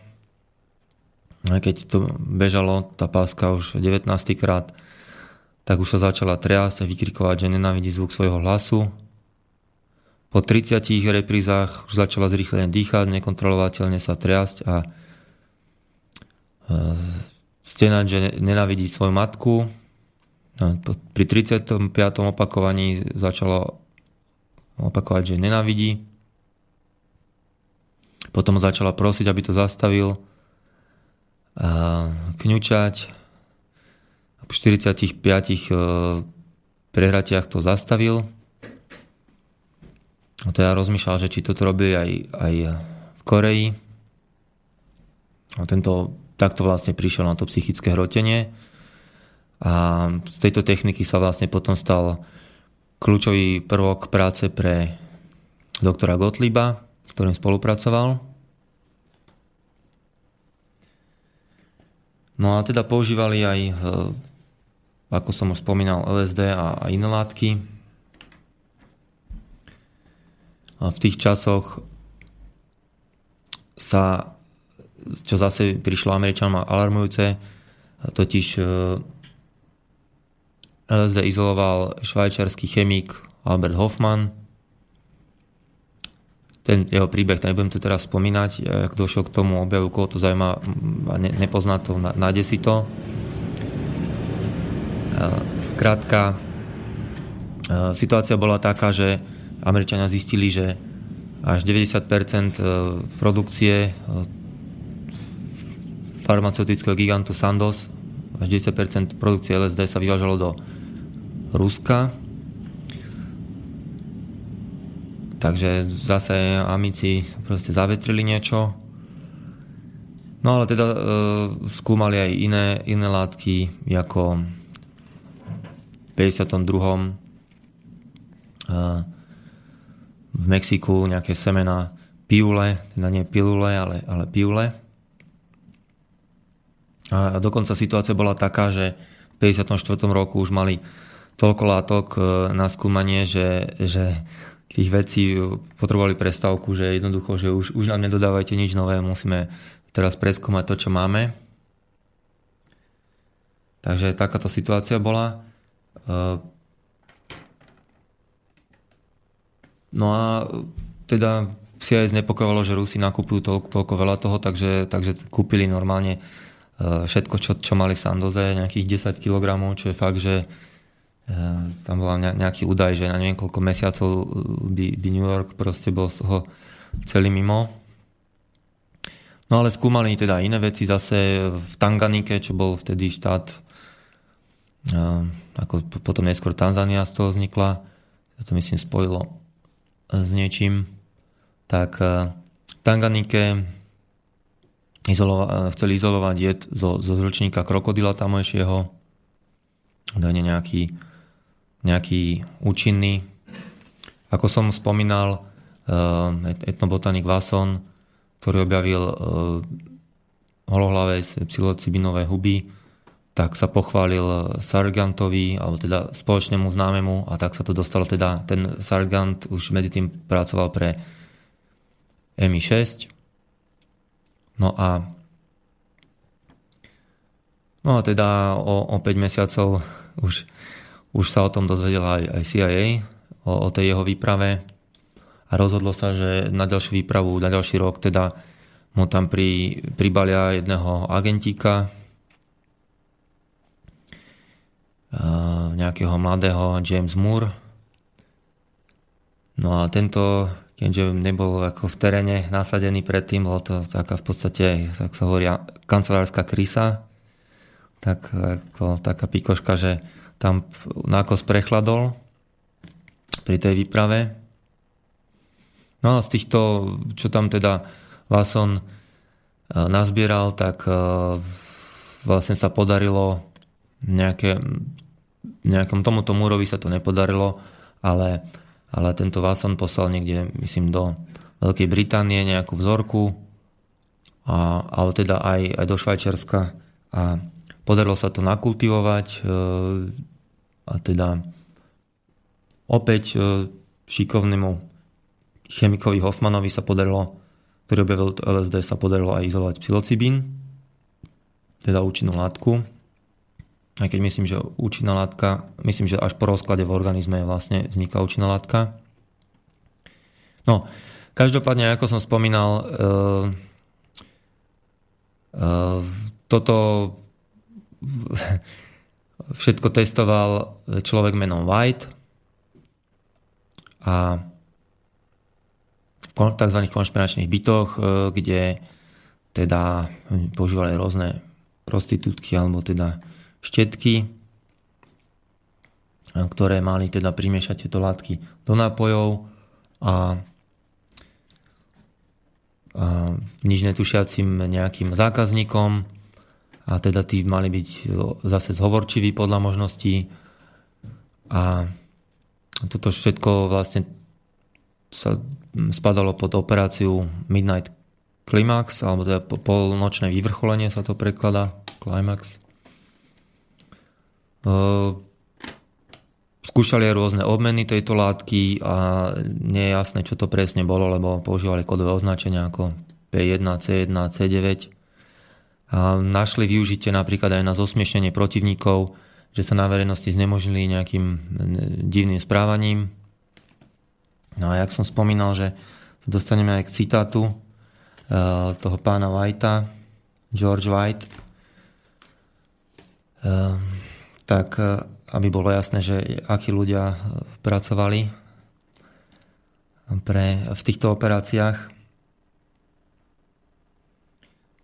keď to bežalo, tá páska už 19. krát, tak už sa začala triasť a vykrikovať, že nenávidí zvuk svojho hlasu. Po 30 reprízách už začala zrýchlene dýchať, nekontrolovateľne sa triasť a e, stenať, že nenávidí svoju matku. Pri 35. opakovaní začala opakovať, že nenávidí. Potom začala prosiť, aby to zastavil kňučať. Po 45 e, prehratiach to zastavil. Teda rozmýšľal, že či toto robí aj, aj v Koreji. A tento takto vlastne prišiel na to psychické hrotenie. A z tejto techniky sa vlastne potom stal kľúčový prvok práce pre doktora Gottlieba, s ktorým spolupracoval. No a teda používali aj, e, ako som už spomínal, LSD a, a iné látky. A v tých časoch sa, čo zase prišlo Američanom alarmujúce, totiž e, LSD izoloval švajčiarsky chemik Albert Hoffman, ten jeho príbeh, ten nebudem tu teraz spomínať, ak došiel k tomu objavu, koho to zaujíma nepozná to, nájde si to. Skrátka, situácia bola taká, že Američania zistili, že až 90% e, produkcie e, farmaceutického gigantu Sandoz, až 10% produkcie LSD sa vyvážalo do Ruska, Takže zase amici proste zavetrili niečo. No ale teda e, skúmali aj iné, iné látky, ako v 52. E, v Mexiku nejaké semena piule, teda nie pilule, ale, ale piule. A dokonca situácia bola taká, že v 54. roku už mali toľko látok e, na skúmanie, že, že tých vecí potrebovali prestávku, že jednoducho, že už, už nám nedodávajte nič nové, musíme teraz preskúmať to, čo máme. Takže takáto situácia bola. No a teda si aj znepokojovalo, že Rusi nakupujú toľko, toľko veľa toho, takže, takže kúpili normálne eh, všetko, čo, čo mali Sandoze, nejakých 10 kg, čo je fakt, že eh, tam bola nejaký údaj, že na neviem koľko mesiacov by, by New York proste bol z toho celý mimo. No ale skúmali teda iné veci zase v Tanganike, čo bol vtedy štát ako potom neskôr Tanzania z toho vznikla, to myslím spojilo s niečím, tak v Tanganike izolova- chceli izolovať jed zo, zo zrčníka krokodila tamojšieho, údajne nejaký, nejaký účinný. Ako som spomínal, etnobotanik Vason, ktorý objavil holohlavé psilocibinové huby, tak sa pochválil Sargantovi, alebo teda spoločnému známemu a tak sa to dostalo teda, ten Sargant už medzi tým pracoval pre MI6. No a no a teda o, o 5 mesiacov už, už sa o tom dozvedela aj, aj CIA, o, o tej jeho výprave a rozhodlo sa, že na ďalšiu výpravu, na ďalší rok teda mu tam pri, pribalia jedného agentíka, nejakého mladého James Moore. No a tento, keďže nebol ako v teréne nasadený predtým, bolo to taká v podstate, tak sa hovorí, kancelárska krysa, tak ako taká pikoška, že tam nákos prechladol pri tej výprave. No a z týchto, čo tam teda Vason e, nazbieral, tak e, vlastne sa podarilo nejaké nejakom tomuto Múrovi sa to nepodarilo, ale, ale tento Watson poslal niekde, myslím, do Veľkej Británie nejakú vzorku, a, ale teda aj, aj do Švajčiarska a podarilo sa to nakultivovať e, a teda opäť e, šikovnému chemikovi Hoffmanovi sa podarilo, ktorý objavil LSD, sa podarilo aj izolovať psilocibín, teda účinnú látku aj keď myslím, že účinná látka, myslím, že až po rozklade v organizme vlastne vzniká účinná látka. No, každopádne, ako som spomínal, uh, uh, toto všetko testoval človek menom White a v tzv. konšpiračných bytoch, kde teda používali rôzne prostitútky alebo teda štetky, ktoré mali teda primiešať tieto látky do nápojov a, a nič netušiacim nejakým zákazníkom a teda tí mali byť zase zhovorčiví podľa možností a toto všetko vlastne sa spadalo pod operáciu Midnight Climax, alebo teda polnočné vyvrcholenie sa to prekladá, Climax. Ehm, skúšali rôzne obmeny tejto látky a nie je jasné, čo to presne bolo, lebo používali kodové označenia ako P1, C1, C9. A našli využitie napríklad aj na zosmiešenie protivníkov, že sa na verejnosti znemožnili nejakým divným správaním. No a jak som spomínal, že sa dostaneme aj k citátu ehm, toho pána Whitea, George White. Ehm, tak e, aby bolo jasné, že akí ľudia e, pracovali pre, v týchto operáciách,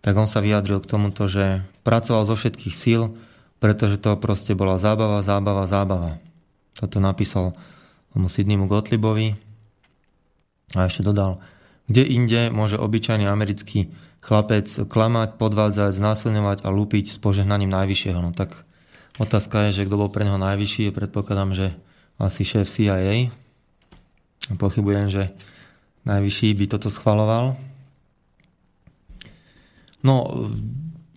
tak on sa vyjadril k tomuto, že pracoval zo všetkých síl, pretože to proste bola zábava, zábava, zábava. Toto napísal tomu Sydneymu Gottliebovi a ešte dodal, kde inde môže obyčajný americký chlapec klamať, podvádzať, znásilňovať a lúpiť s požehnaním najvyššieho. No tak Otázka je, že kto bol pre neho najvyšší. Predpokladám, že asi šéf CIA. Pochybujem, že najvyšší by toto schvaloval. No,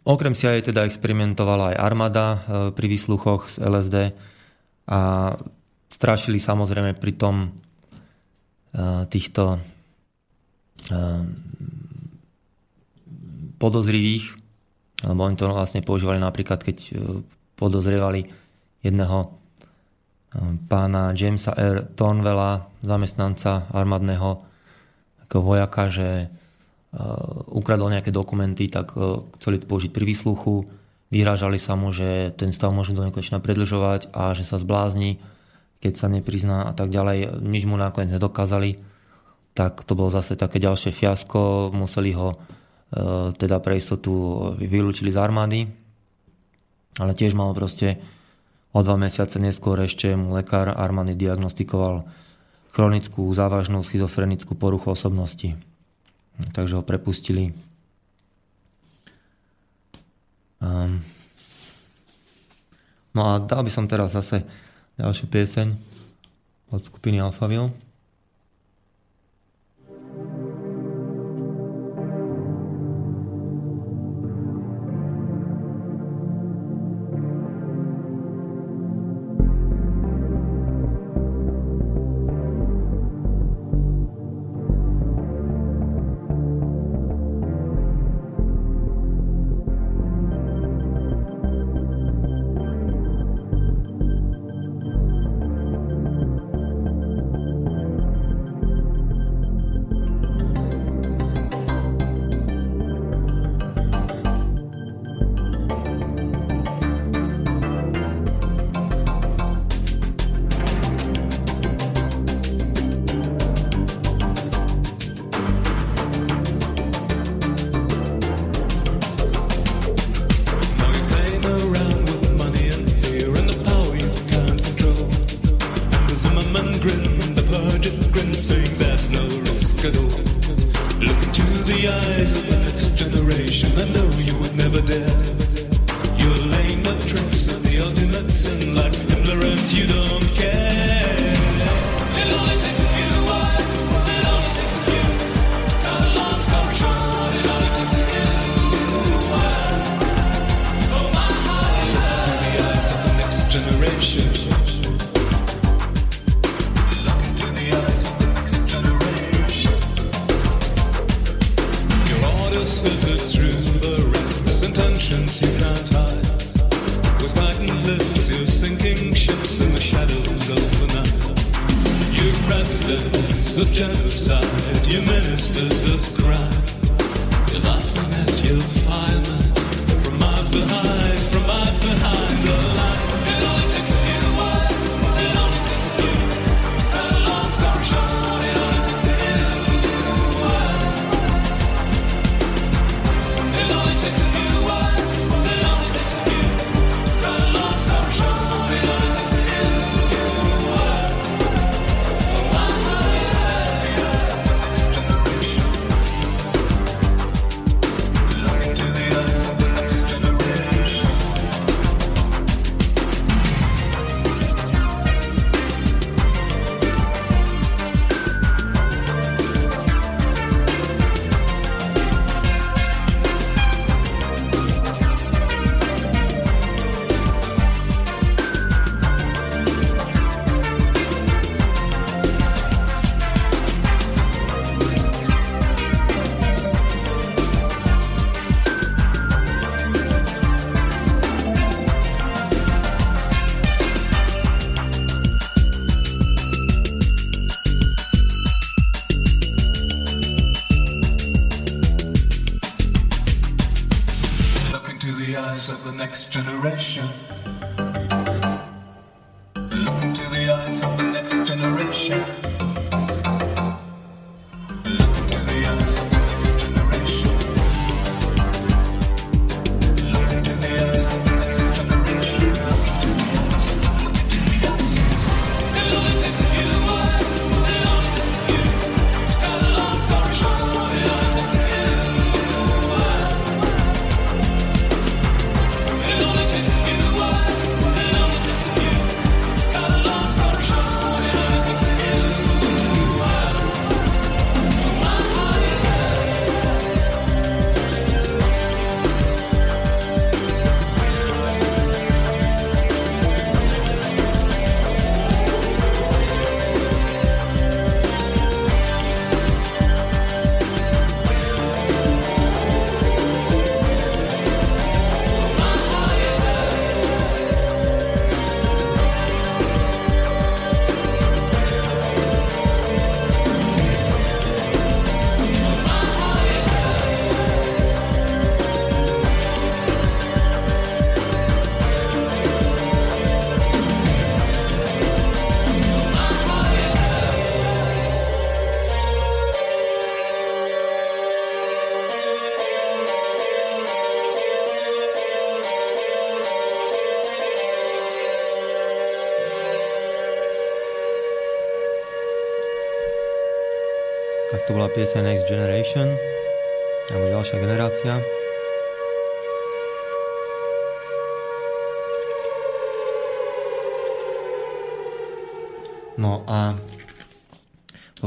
okrem CIA teda experimentovala aj armáda e, pri výsluchoch z LSD a strašili samozrejme pri tom
týchto podozrivých, lebo oni to vlastne používali napríklad, keď podozrievali jedného pána Jamesa R. Tonvela, zamestnanca armádneho vojaka, že ukradol nejaké dokumenty, tak chceli to použiť pri výsluchu, vyhrážali sa mu, že ten stav môžu do nekonečna predlžovať a že sa zblázni, keď sa neprizná a tak ďalej. Nič mu nakoniec nedokázali, tak to bolo zase také ďalšie fiasko, museli ho teda pre istotu vylúčili z armády, ale tiež mal proste o dva mesiace neskôr ešte mu lekár armády diagnostikoval chronickú závažnú schizofrenickú poruchu osobnosti. Takže ho prepustili. Um, no a dal by som teraz zase ďalšiu pieseň od skupiny Alphaville.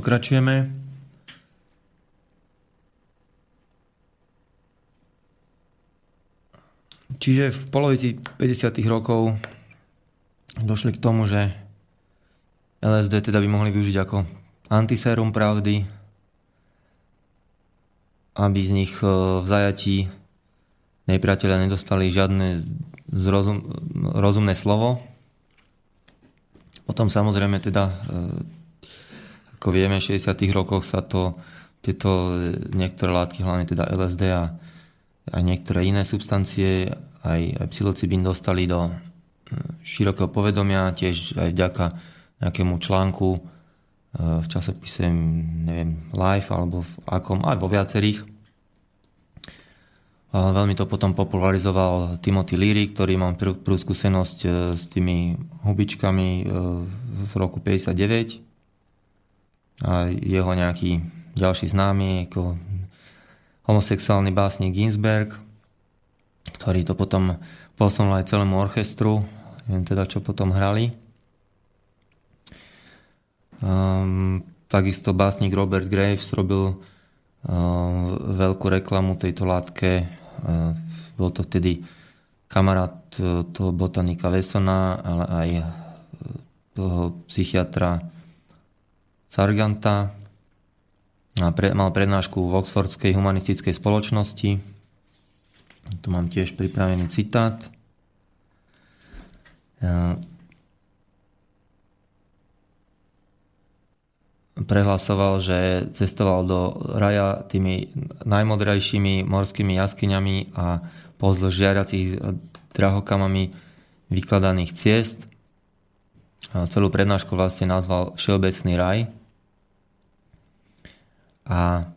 Pokračujeme. Čiže v polovici 50. rokov došli k tomu, že LSD teda by mohli využiť ako antisérum pravdy, aby z nich e, v zajatí nepriateľa nedostali žiadne zrozum, rozumné slovo. Potom samozrejme teda, e, ako vieme, v 60. rokoch sa to, tieto niektoré látky, hlavne teda LSD a aj niektoré iné substancie, aj, aj psilocybín dostali do e, širokého povedomia, tiež aj vďaka nejakému článku v časopise, neviem, Life alebo v akom, aj vo viacerých. A veľmi to potom popularizoval Timothy Leary, ktorý mal prvú skúsenosť e, s tými hubičkami e, v roku 59. A jeho nejaký ďalší známy, ako homosexuálny básnik Ginsberg, ktorý to potom posunul aj celému orchestru, neviem teda, čo potom hrali. Um, takisto básnik Robert Graves robil um, veľkú reklamu tejto látke. Uh, bol to vtedy kamarát uh, toho botanika Vesona, ale aj uh, toho psychiatra Sarganta. Mal prednášku v Oxfordskej humanistickej spoločnosti. Tu mám tiež pripravený citát. Uh, prehlasoval, že cestoval do raja tými najmodrejšími morskými jaskyňami a pozdĺž žiaracích drahokamami vykladaných ciest. Celú prednášku vlastne nazval Všeobecný raj. A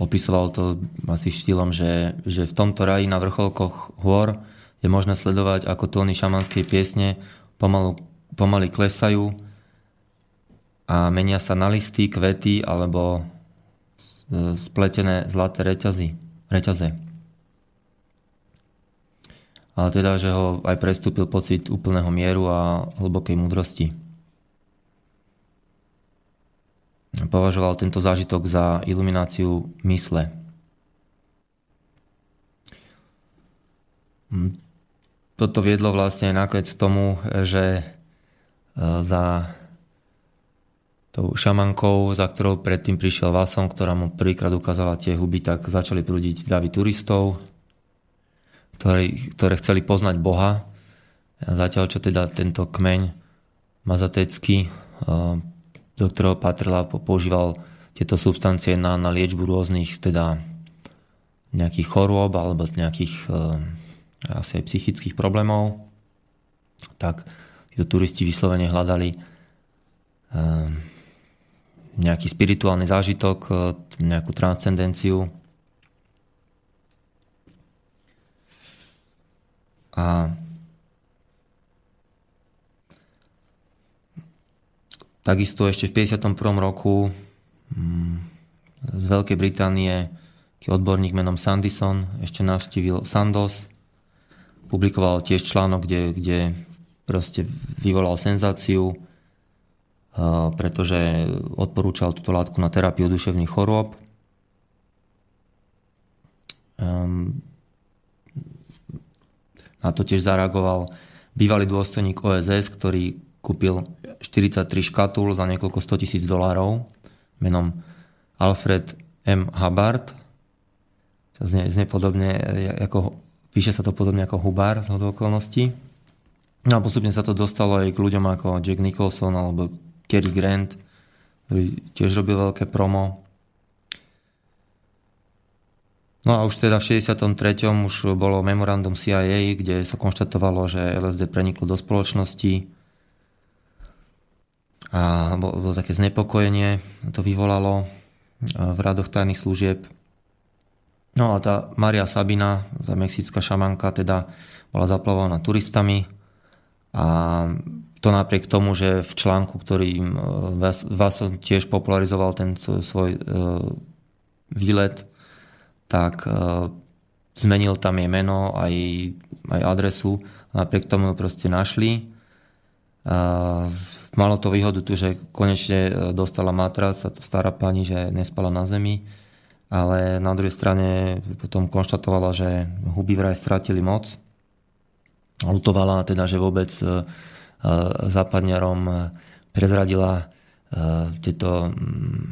opisoval to asi štýlom, že, že v tomto raji na vrcholkoch hôr je možné sledovať, ako tóny šamanskej piesne pomalu, pomaly klesajú a menia sa na listy, kvety alebo spletené zlaté reťazy, reťaze. Ale teda, že ho aj prestúpil pocit úplného mieru a hlbokej múdrosti. Považoval tento zážitok za ilumináciu mysle. Hm. Toto viedlo vlastne nakoniec tomu, že e, za tou šamankou, za ktorou predtým prišiel Vason, ktorá mu prvýkrát ukázala tie huby, tak začali prúdiť davy turistov, ktorí, ktoré chceli poznať Boha. A zatiaľ, čo teda tento kmeň mazatecký, eh, do ktorého patrila, používal tieto substancie na, na liečbu rôznych teda nejakých chorôb alebo nejakých eh, asi aj psychických problémov, tak títo turisti vyslovene hľadali eh, nejaký spirituálny zážitok, e, nejakú transcendenciu. A takisto ešte v 51. roku mm, z Veľkej Británie odborník menom Sandison ešte navštívil Sandos, publikoval tiež článok, kde, kde proste vyvolal senzáciu, pretože odporúčal túto látku na terapiu duševných chorôb. Ehm, na to tiež zareagoval bývalý dôstojník OSS, ktorý kúpil 43 škatul za niekoľko 100 tisíc dolárov menom Alfred M. Hubbard. Znie, znie podobne, ako, píše sa to podobne ako Hubbard z okolností. No a postupne sa to dostalo aj k ľuďom ako Jack Nicholson alebo Cary Grant, ktorý tiež robil veľké promo. No a už teda v 63. už bolo memorandum CIA, kde sa konštatovalo, že LSD preniklo do spoločnosti a bolo také znepokojenie, to vyvolalo v radoch tajných služieb. No a tá Maria Sabina, tá mexická šamanka, teda bola zaplavovaná turistami A to napriek tomu, že v článku, ktorý vás tiež popularizoval ten svoj výlet, tak zmenil tam jej meno aj, aj adresu. Napriek tomu ju proste našli. Malo to výhodu tu, že konečne dostala matrac stará pani, že nespala na zemi ale na druhej strane potom konštatovala, že huby vraj stratili moc. Lutovala teda, že vôbec e, e, západňarom e, prezradila tieto, mm,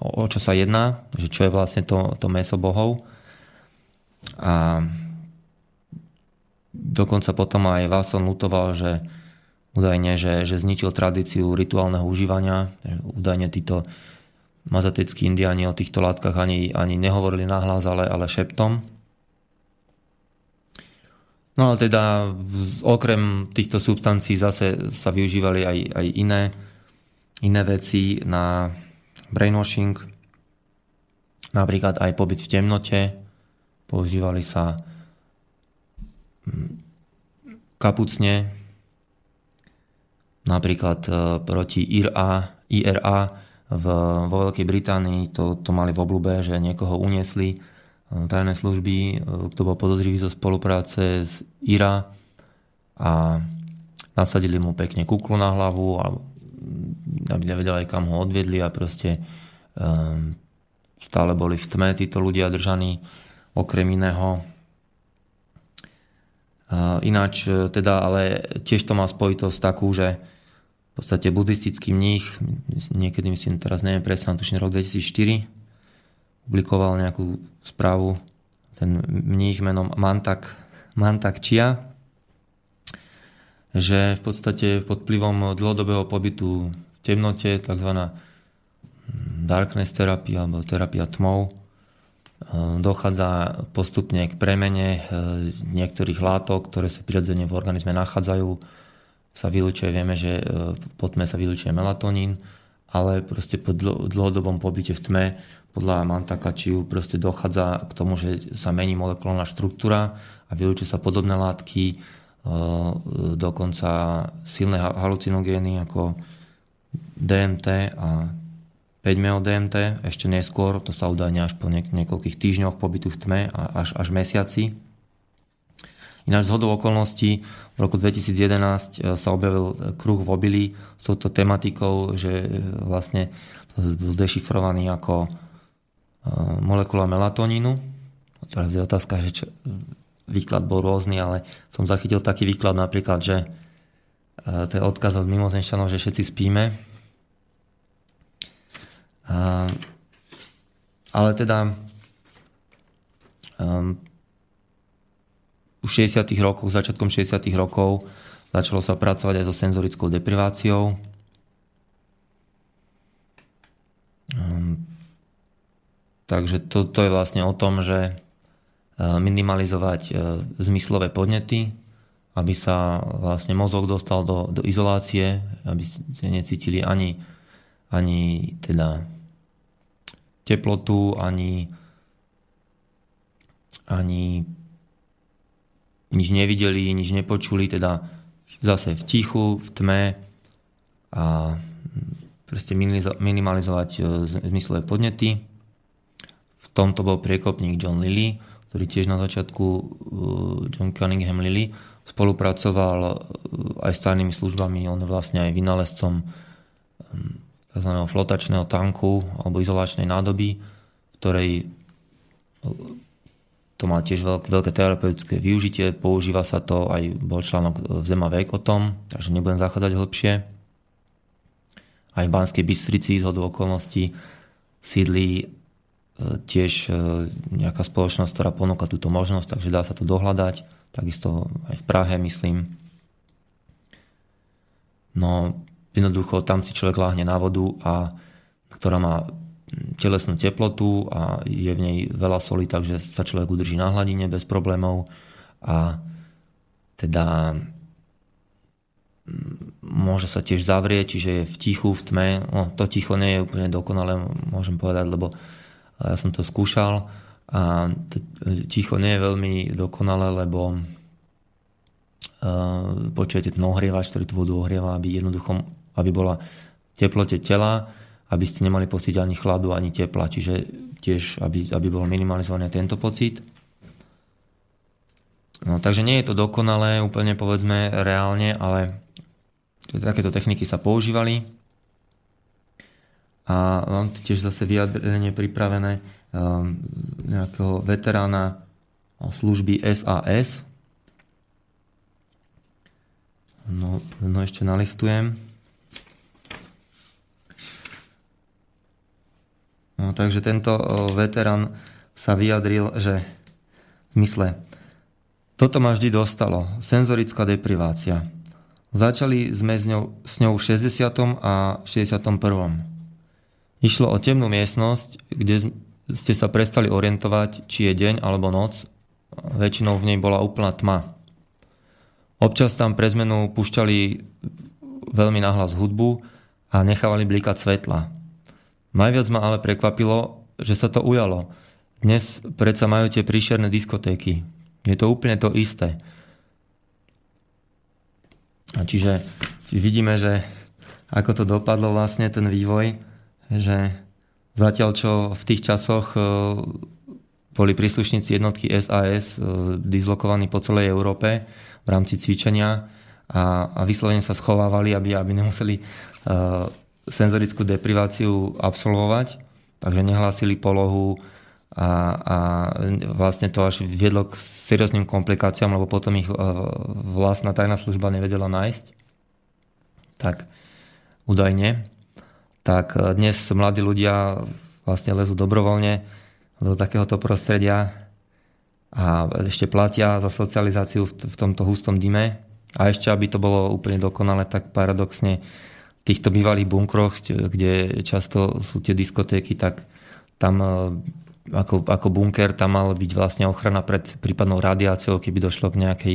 o čo sa jedná, že čo je vlastne to, to meso bohov. A dokonca potom aj Vason lutoval, že údajne, že, že zničil tradíciu rituálneho užívania. Údajne títo mazateckí indiáni o týchto látkach ani, ani nehovorili nahlas, ale, ale šeptom. No ale teda okrem týchto substancií zase sa využívali aj, aj iné, iné veci na brainwashing, napríklad aj pobyt v temnote, používali sa hm, kapucne, napríklad e, proti IRA, IRA v, vo Veľkej Británii to, to mali v oblúbe, že niekoho uniesli e, tajné služby, e, kto bol podozrivý zo spolupráce s IRA a nasadili mu pekne kuklu na hlavu a aby nevedeli, kam ho odviedli a proste um, stále boli v tme títo ľudia držaní okrem iného. Ináč teda, ale tiež to má spojitosť takú, že v podstate buddhistický mních, niekedy myslím, teraz neviem presne, tuším rok 2004, publikoval nejakú správu, ten mních menom Mantak, Mantak Chia, že v podstate pod vplyvom dlhodobého pobytu v temnote, tzv. darkness terapia alebo terapia tmou, e, dochádza postupne k premene e, niektorých látok, ktoré sa prirodzene v organizme nachádzajú sa vylučuje, vieme, že e, po tme sa vylučuje melatonín, ale proste po dlhodobom pobyte v tme podľa Mantaka Čiu proste dochádza k tomu, že sa mení molekulárna štruktúra a vylučujú sa podobné látky, e, dokonca silné halucinogény ako DMT a 5-meo DMT, ešte neskôr, to sa údajne až po niekoľkých týždňoch pobytu v tme a až, až mesiaci. Ináč z okolností v roku 2011 e, sa objavil e, kruh v obili s touto tematikou, že e, vlastne bol dešifrovaný ako molekula melatonínu. Teraz je otázka, že čo, výklad bol rôzny, ale som zachytil taký výklad napríklad, že to je odkaz od mimozenšťanov, že všetci spíme. Ale teda v 60. rokoch, začiatkom 60. rokov začalo sa pracovať aj so senzorickou depriváciou. Um, takže to, to je vlastne o tom, že uh, minimalizovať uh, zmyslové podnety, aby sa vlastne mozog dostal do, do izolácie, aby ste necítili ani, ani teda teplotu, ani, ani nič nevideli, nič nepočuli, teda zase v tichu, v tme a proste minimalizovať e, zmyslové podnety. V tomto bol priekopník John Lilly, ktorý tiež na začiatku e, John Cunningham Lilly spolupracoval e, aj s tajnými službami, on je vlastne aj vynálezcom tzv. flotačného tanku alebo izolačnej nádoby, v ktorej to má tiež veľké, veľké terapeutické využitie, používa sa to, aj bol článok v Zema vek o tom, takže nebudem zachádzať hĺbšie. Aj v Banskej Bystrici z hodou okolností sídli e, tiež e, nejaká spoločnosť, ktorá ponúka túto možnosť, takže dá sa to dohľadať. Takisto aj v Prahe, myslím. No, jednoducho tam si človek láhne na vodu a ktorá má telesnú teplotu a je v nej veľa soli, takže sa človek udrží na hladine bez problémov. A teda mm, môže sa tiež zavrieť, čiže je v tichu, v tme. No, to ticho nie je úplne dokonalé, môžem povedať, lebo ja som to skúšal. A ticho nie je veľmi dokonalé, lebo počujete ten ohrievač, ktorý tú vodu ohrieva, aby jednoducho, aby bola v teplote tela, aby ste nemali pocit ani chladu, ani tepla, čiže tiež, aby, aby bol minimalizovaný tento pocit. No, takže nie je to dokonalé, úplne povedzme reálne, ale takéto techniky sa používali. A mám tu tiež zase vyjadrenie pripravené um, nejakého veterána služby SAS. No, no ešte nalistujem. No, takže tento veterán sa vyjadril, že v zmysle toto ma vždy dostalo. Senzorická deprivácia. Začali sme s ňou, s ňou v 60. a 61. Išlo o temnú miestnosť, kde ste sa prestali orientovať, či je deň alebo noc. Väčšinou v nej bola úplná tma. Občas tam pre zmenu púšťali veľmi nahlas hudbu a nechávali blikať svetla. Najviac ma ale prekvapilo, že sa to ujalo. Dnes predsa majú tie príšerné diskotéky. Je to úplne to isté. A čiže vidíme, že ako to dopadlo vlastne ten vývoj, že zatiaľ čo v tých časoch e, boli príslušníci jednotky SAS e, dislokovaní po celej Európe v rámci cvičenia a, a vyslovene sa schovávali, aby, aby nemuseli uh, senzorickú depriváciu absolvovať, takže nehlásili polohu, a, a vlastne to až viedlo k serióznym komplikáciám, lebo potom ich e, vlastná tajná služba nevedela nájsť. Tak údajne. Tak e, dnes mladí ľudia vlastne lezú dobrovoľne do takéhoto prostredia a ešte platia za socializáciu v tomto hustom dime. A ešte, aby to bolo úplne dokonale, tak paradoxne týchto bývalých bunkroch, kde často sú tie diskotéky, tak tam e, ako, ako bunker, tam mal byť vlastne ochrana pred prípadnou radiáciou, keby došlo k nejakej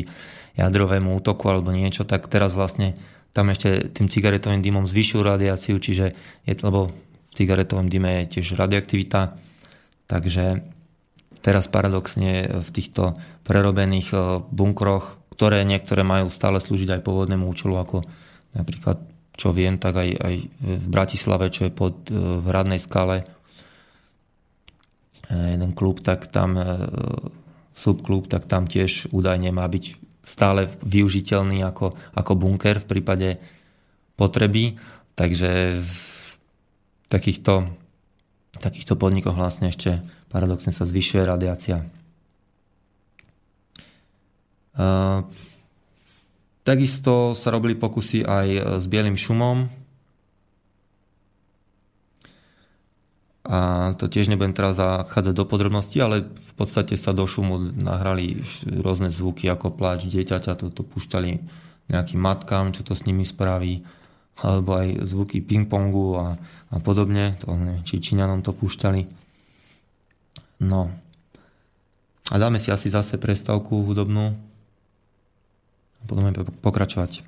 jadrovému útoku alebo niečo, tak teraz vlastne tam ešte tým cigaretovým dymom zvyšujú radiáciu, čiže je, lebo v cigaretovom dyme je tiež radioaktivita, takže teraz paradoxne v týchto prerobených e, bunkroch, ktoré niektoré majú stále slúžiť aj pôvodnému účelu, ako napríklad, čo viem, tak aj, aj v Bratislave, čo je pod, e, v Radnej skale, Eh, jeden klub, tak tam eh, subklub, tak tam tiež údajne má byť stále využiteľný ako, ako bunker v prípade potreby. Takže v takýchto, takýchto podnikoch vlastne ešte paradoxne sa zvyšuje radiácia. Uh, takisto sa robili pokusy aj s bielým šumom, A to tiež nebudem teraz zachádzať do podrobností, ale v podstate sa do šumu nahrali rôzne zvuky ako pláč dieťaťa, to, to púšťali nejakým matkám, čo to s nimi spraví, alebo aj zvuky ping-pongu a, a podobne, to neviem, či Číňanom to púšťali. No. A dáme si asi zase prestavku hudobnú budeme pokračovať.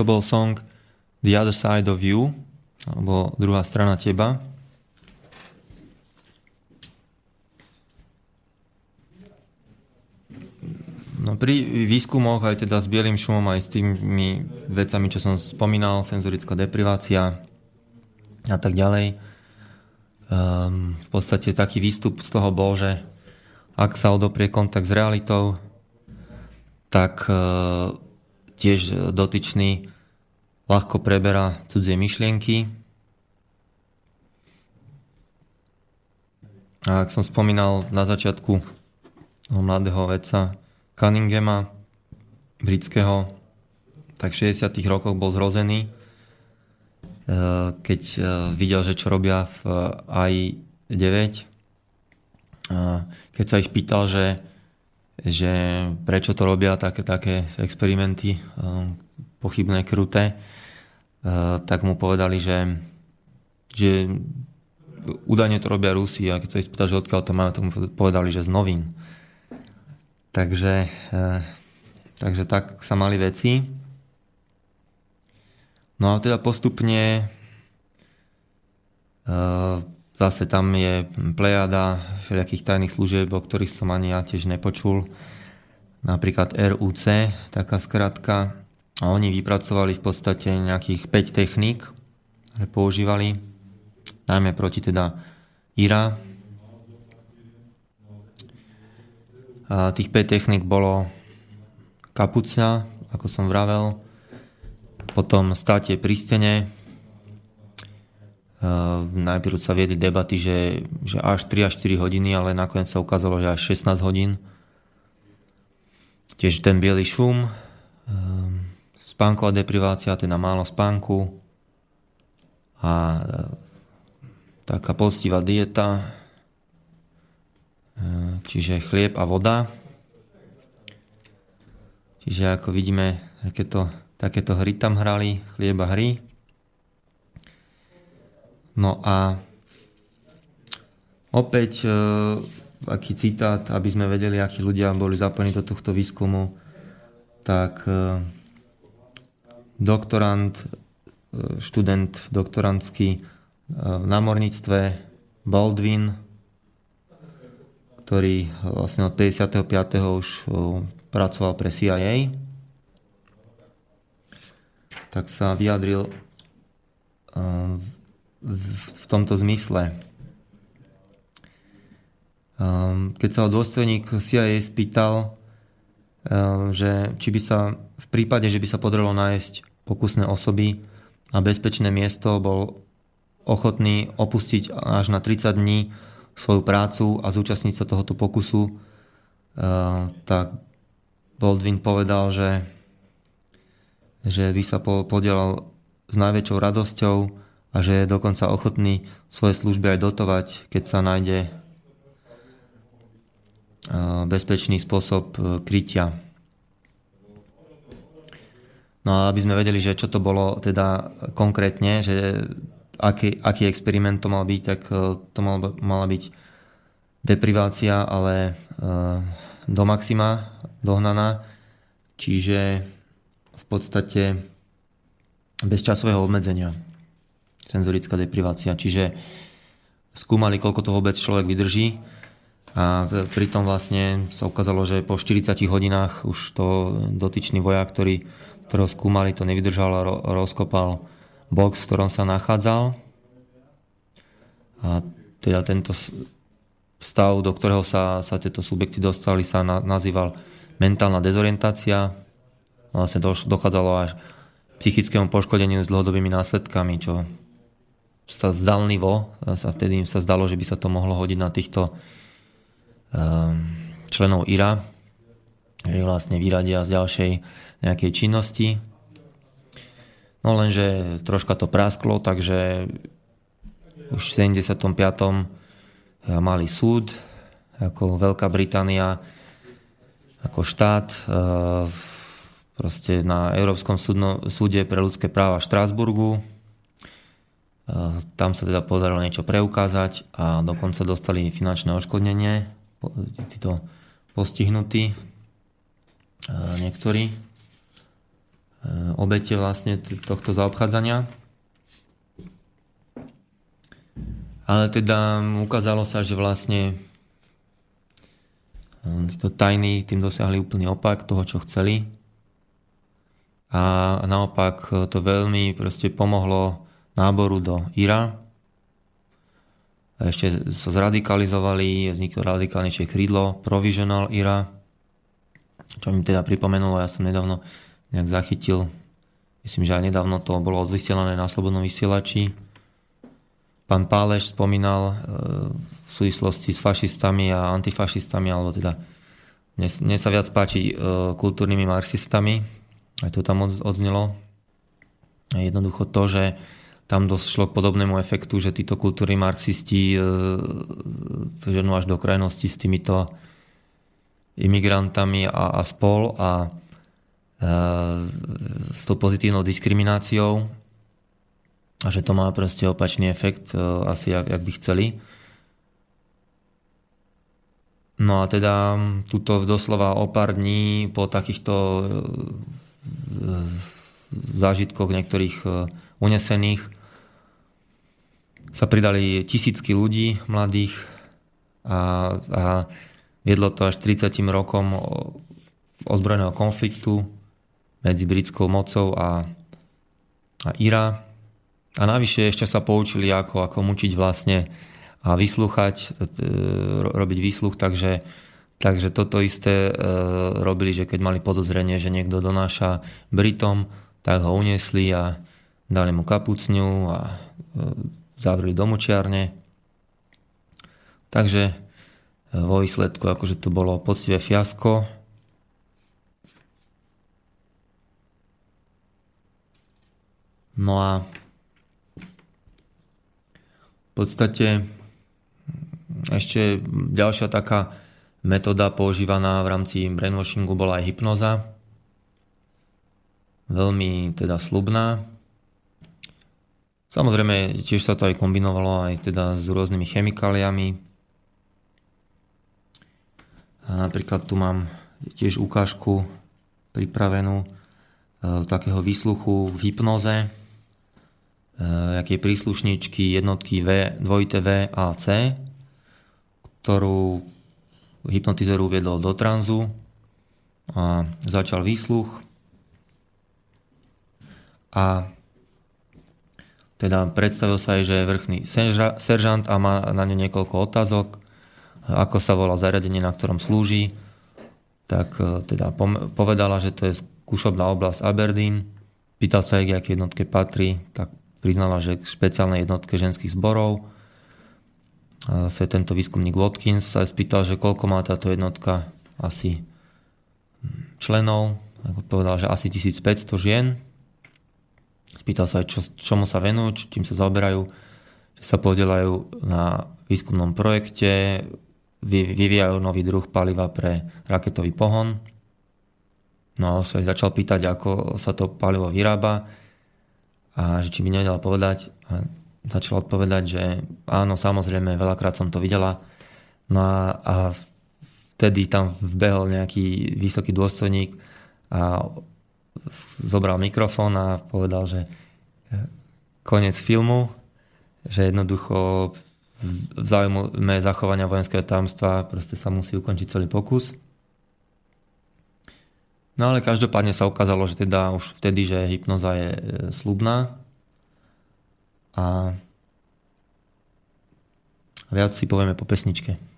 To
bol song The Other Side of You, alebo druhá strana teba. No pri výskumoch aj teda s bielým šumom, aj s tými vecami, čo som spomínal, senzorická deprivácia a tak ďalej, um, v podstate taký výstup z toho bol, že ak sa odoprie kontakt s realitou, tak uh, tiež dotyčný ľahko preberá cudzie myšlienky. A ak som spomínal na začiatku mladého vedca Cunninghama, britského, tak v 60 rokoch bol zrozený, e, keď e, videl, že čo robia v AI-9. A Keď sa ich pýtal, že že prečo to robia také, také experimenty eh, pochybné, kruté, eh, tak mu povedali, že, že údajne to robia Rusi a keď sa ich spýtal, že odkiaľ to majú, tak mu povedali, že z novín. Takže, eh, takže tak sa mali veci. No a teda postupne Zase tam je plejada všelijakých tajných služieb, o ktorých som ani ja tiež nepočul. Napríklad RUC, taká skratka. A oni vypracovali v podstate nejakých 5 techník, ktoré používali, najmä proti teda IRA. A tých 5 techník bolo kapucia, ako som vravel. Potom státie pri stene. Uh, najprv sa viedli debaty, že, že až 3 až 4 hodiny, ale nakoniec sa ukázalo, že až 16 hodín. Tiež ten biely šum, uh, spánková deprivácia, teda málo spánku a uh, taká postivá dieta, čiže chlieb a voda. Čiže ako vidíme, takéto, takéto hry tam hrali, chlieb a hry. No a opäť e, aký citát, aby sme vedeli, akí ľudia boli zapojení do tohto výskumu, tak e, doktorant, e, študent doktorantský v námorníctve Baldwin, ktorý vlastne od 55. už pracoval pre CIA, tak sa vyjadril v tomto zmysle. Ehm, keď sa ho dôstojník CIA spýtal, ehm, že či by sa v prípade, že by sa podarilo nájsť pokusné osoby a bezpečné miesto, bol ochotný opustiť až na 30 dní svoju prácu a zúčastniť sa tohoto pokusu, ehm, tak Baldwin povedal, že, že by sa podielal s najväčšou radosťou a že je dokonca ochotný svoje služby aj dotovať, keď sa nájde bezpečný spôsob e, krytia. No a aby sme vedeli, že čo to bolo teda konkrétne, že aký, aký experiment to mal byť, tak e, to mal, mala byť deprivácia, ale e, do maxima dohnaná, čiže v podstate bez časového obmedzenia senzorická deprivácia. Čiže skúmali, koľko to vôbec človek vydrží a pritom vlastne sa ukázalo, že po 40 hodinách už to dotyčný vojak, ktorý, ktorého skúmali, to nevydržal a rozkopal box, v ktorom sa nachádzal. A teda tento stav, do ktorého sa, sa tieto subjekty dostali, sa na, nazýval mentálna dezorientácia. Vlastne dochádzalo až psychickému poškodeniu s dlhodobými následkami, čo sa zdalnivo, sa vtedy sa zdalo, že by sa to mohlo hodiť na týchto um, členov IRA, že vlastne vyradia z ďalšej nejakej činnosti. No lenže troška to prasklo, takže už v 75. mali súd, ako Veľká Británia, ako štát, uh, proste na Európskom súde pre ľudské práva v Štrásburgu, tam sa teda podarilo niečo preukázať a dokonca dostali finančné odškodnenie, títo postihnutí, niektorí obete vlastne tohto zaobchádzania. Ale teda ukázalo sa, že vlastne to tajní tým dosiahli úplný opak toho, čo chceli. A naopak to veľmi proste pomohlo náboru do Ira. A ešte sa zradikalizovali, vzniklo radikálnejšie krídlo Provisional Ira, čo mi teda pripomenulo, ja som nedávno nejak zachytil, myslím, že aj nedávno to bolo odvysielané na Slobodnom vysielači. Pán Páleš spomínal e, v súvislosti s fašistami a antifašistami, alebo teda mne, sa viac páči e, kultúrnymi marxistami, aj to tam odznelo. Jednoducho to, že tam došlo k podobnému efektu, že títo kultúry marxisti e, ženú až do krajnosti s týmito imigrantami a, a spol a e, s tou pozitívnou diskrimináciou a že to má proste opačný efekt, e, asi jak, jak by chceli. No a teda tuto doslova o pár dní po takýchto e, zážitkoch niektorých e, unesených sa pridali tisícky ľudí mladých a, a viedlo to až 30 rokom ozbrojeného konfliktu medzi britskou mocou a, a Ira. A navyše ešte sa poučili, ako, ako mučiť vlastne a vyslúchať, e, robiť výsluch, takže Takže toto isté e, robili, že keď mali podozrenie, že niekto donáša Britom, tak ho uniesli a dali mu kapucňu a e, zavreli do močiarne. Takže e, vo výsledku akože to bolo poctivé fiasko. No a v podstate ešte ďalšia taká metóda používaná v rámci brainwashingu bola aj hypnoza. Veľmi teda slubná. Samozrejme, tiež sa to aj kombinovalo aj teda s rôznymi chemikáliami. A napríklad tu mám tiež ukážku pripravenú e, takého výsluchu v hypnoze, e, aké príslušničky jednotky V, dvojité V a C, ktorú hypnotizer uviedol do tranzu a začal výsluch a teda predstavil sa aj, že je vrchný seržant a má na ňu niekoľko otázok, ako sa volá zariadenie, na ktorom slúži. Tak e, teda povedala, že to je skúšobná oblasť Aberdeen. Pýtal sa jej, k aké jednotke patrí, tak priznala, že k špeciálnej jednotke ženských zborov. A zase tento výskumník Watkins sa spýtal, že koľko má táto jednotka asi členov. Povedal, že asi 1500 žien Spýtal sa aj, čo, čomu sa venujú, čím sa zaoberajú, že sa podielajú na výskumnom projekte, vyvíjajú nový druh paliva pre raketový pohon. No a sa začal pýtať, ako sa to palivo vyrába a že či by nevedela povedať. A začal odpovedať, že áno, samozrejme, veľakrát som to videla. No a, a vtedy tam vbehol nejaký vysoký dôstojník a zobral mikrofón a povedal, že eh, koniec filmu, že jednoducho v záujme zachovania vojenského tajomstva proste sa musí ukončiť celý pokus. No ale každopádne sa ukázalo, že teda už vtedy, že hypnoza je eh, slubná a viac si povieme po pesničke.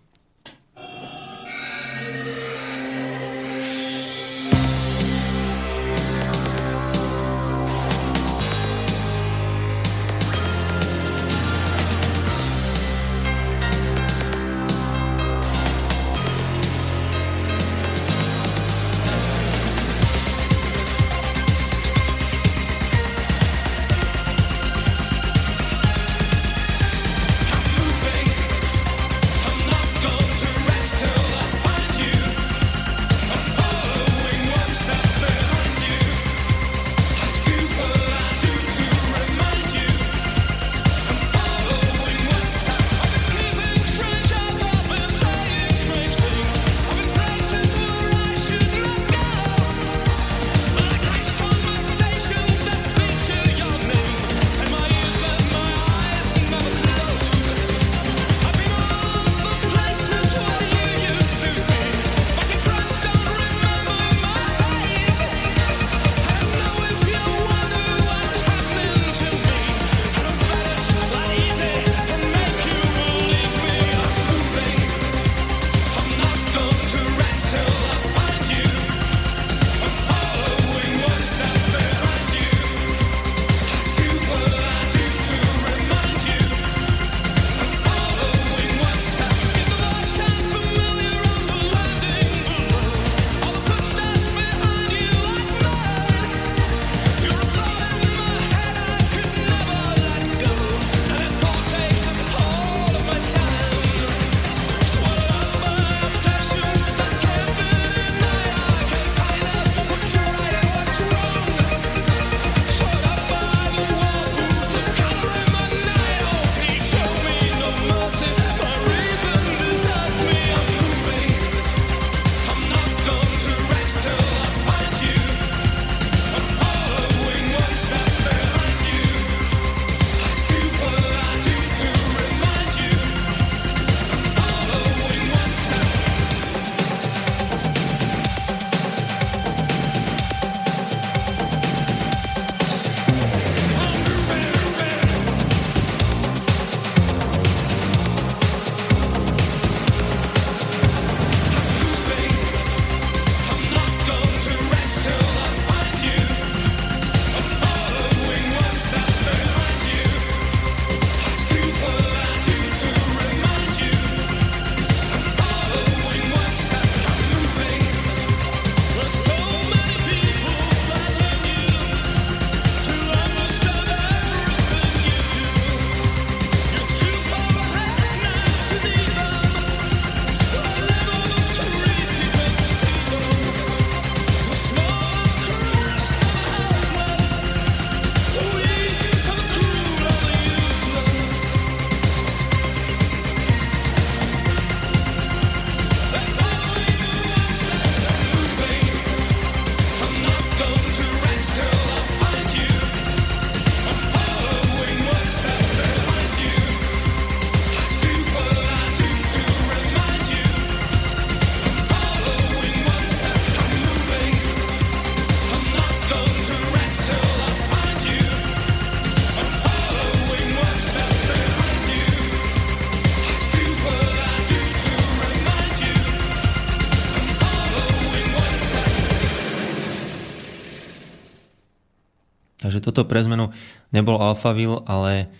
Toto pre zmenu nebol Alphaville, ale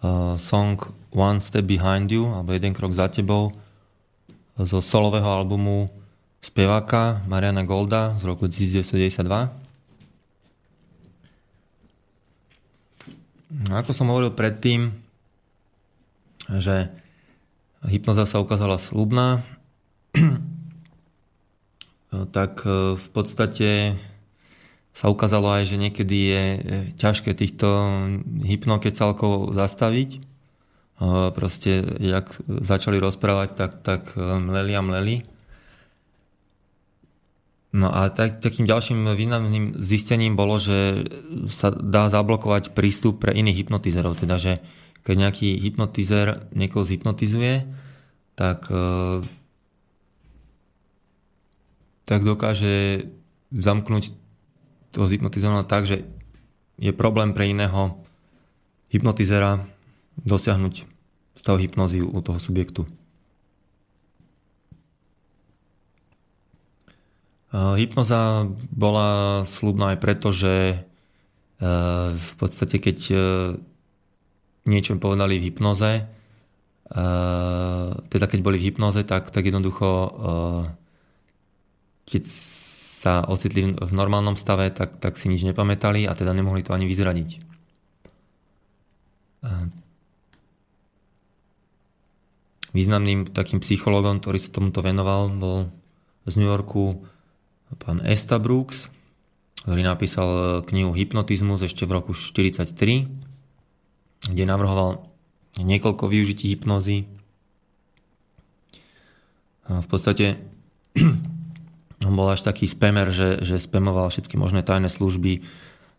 uh, song One Step Behind You, alebo Jeden krok za tebou, zo solového albumu speváka Mariana Golda z roku 1992. No, ako som hovoril predtým, že hypnoza sa ukázala slubná, tak e, v podstate sa ukázalo aj, že niekedy je e, ťažké týchto hypnokecalkov zastaviť. E, proste, jak začali rozprávať, tak, tak mleli a mleli. No a tak, takým ďalším významným zistením bolo, že sa dá zablokovať prístup pre iných hypnotizerov. Teda, že keď nejaký hypnotizer niekoho zhypnotizuje, tak tak dokáže zamknúť toho zhypnotizovaného tak, že je problém pre iného hypnotizera dosiahnuť stav hypnozy u toho subjektu. Hypnoza bola slubná aj preto, že v podstate keď niečo povedali v hypnoze, teda keď boli v hypnoze, tak, tak jednoducho keď sa ocitli v normálnom stave, tak, tak si nič nepamätali a teda nemohli to ani vyzradiť. Významným takým psychologom, ktorý sa tomuto venoval, bol z New Yorku pán Esta Brooks, ktorý napísal knihu Hypnotizmus ešte v roku 1943, kde navrhoval niekoľko využití hypnozy. V podstate on bol až taký spamer, že, že spamoval všetky možné tajné služby,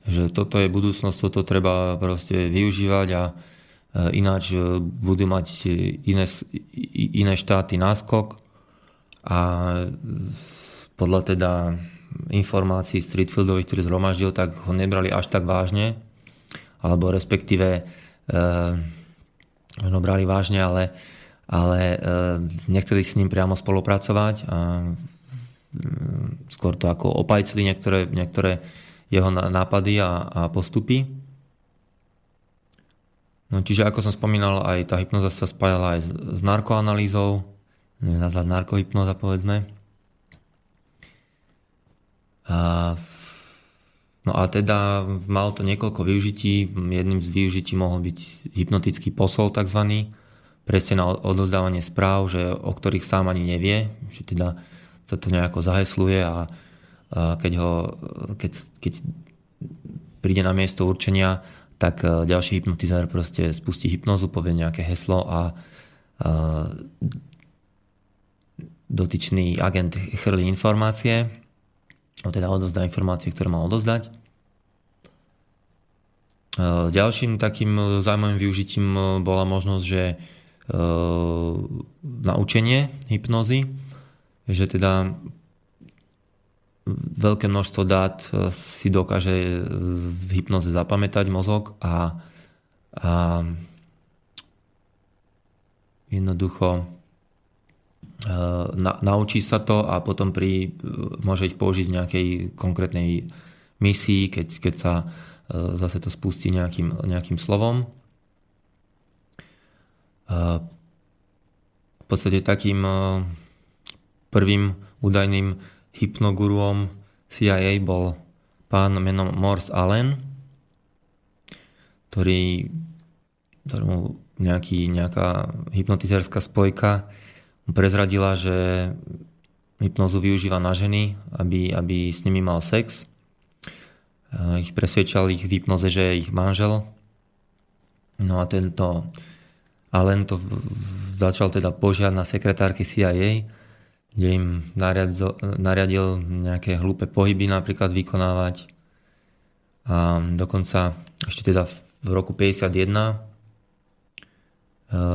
že toto je budúcnosť, toto treba proste využívať a e, ináč e, budú mať iné, iné štáty náskok. A podľa teda informácií Streetfieldových, ktorý zhromaždil, tak ho nebrali až tak vážne, alebo respektíve e, ho brali vážne, ale, ale e, nechceli s ním priamo spolupracovať a skôr to ako opajcli niektoré, niektoré jeho nápady a, a postupy. No, čiže ako som spomínal, aj tá hypnoza sa spájala aj s, s narkoanalýzou, nazvať narkohypnoza povedzme. A, no a teda mal to niekoľko využití. Jedným z využití mohol byť hypnotický posol tzv. Presne na odozdávanie správ, že, o ktorých sám ani nevie, že teda sa to nejako zahesluje a, keď, ho, keď, keď príde na miesto určenia, tak e, ďalší hypnotizer proste spustí hypnozu, povie nejaké heslo a, a dotyčný agent chrlí informácie, teda odozdá informácie, ktoré mal odozdať. E, ďalším takým zaujímavým využitím bola možnosť, že e, naučenie hypnozy, že teda veľké množstvo dát e, si dokáže v hypnoze zapamätať mozog a, a jednoducho e, na, naučí sa to a potom pri, môže ich použiť v nejakej konkrétnej misii, keď, keď sa e, zase to spustí nejakým, nejakým slovom. V podstate takým Prvým údajným hypnoguruom CIA bol pán menom Morse Allen, ktorý, ktorému nejaký, nejaká hypnotizerská spojka prezradila, že hypnozu využíva na ženy, aby, aby s nimi mal sex. Ich presvedčal ich v hypnoze, že je ich manžel. No a tento Allen to začal teda požiať na sekretárky CIA, kde im nariadil nejaké hlúpe pohyby napríklad vykonávať. A dokonca ešte teda v roku 51 e,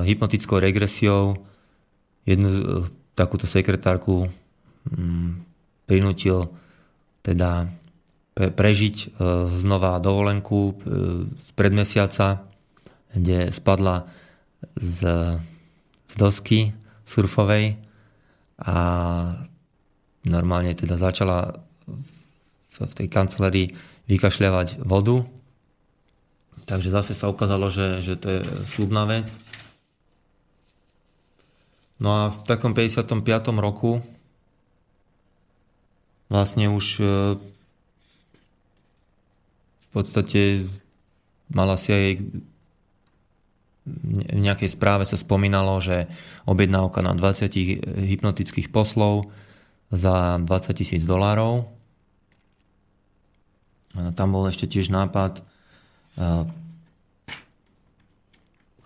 hypnotickou regresiou jednu e, takúto sekretárku mm, prinútil teda prežiť e, znova dovolenku z predmesiaca, kde spadla z, z dosky surfovej a normálne teda začala v tej kancelárii vykašľavať vodu. Takže zase sa ukázalo, že, že to je slubná vec. No a v takom 55. roku vlastne už e, v podstate mala si aj v nejakej správe sa spomínalo, že objednávka na 20 hypnotických poslov za 20 tisíc dolárov. Tam bol ešte tiež nápad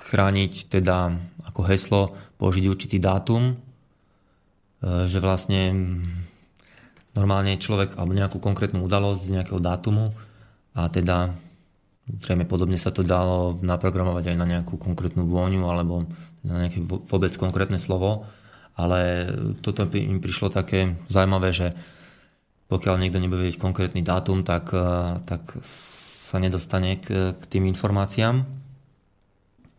chrániť teda ako heslo použiť určitý dátum, že vlastne normálne človek alebo nejakú konkrétnu udalosť z nejakého dátumu a teda Zrejme podobne sa to dalo naprogramovať aj na nejakú konkrétnu vôňu alebo na nejaké vôbec konkrétne slovo, ale toto im prišlo také zaujímavé, že pokiaľ niekto nebude vedieť konkrétny dátum, tak, eh, tak sa nedostane k, k tým informáciám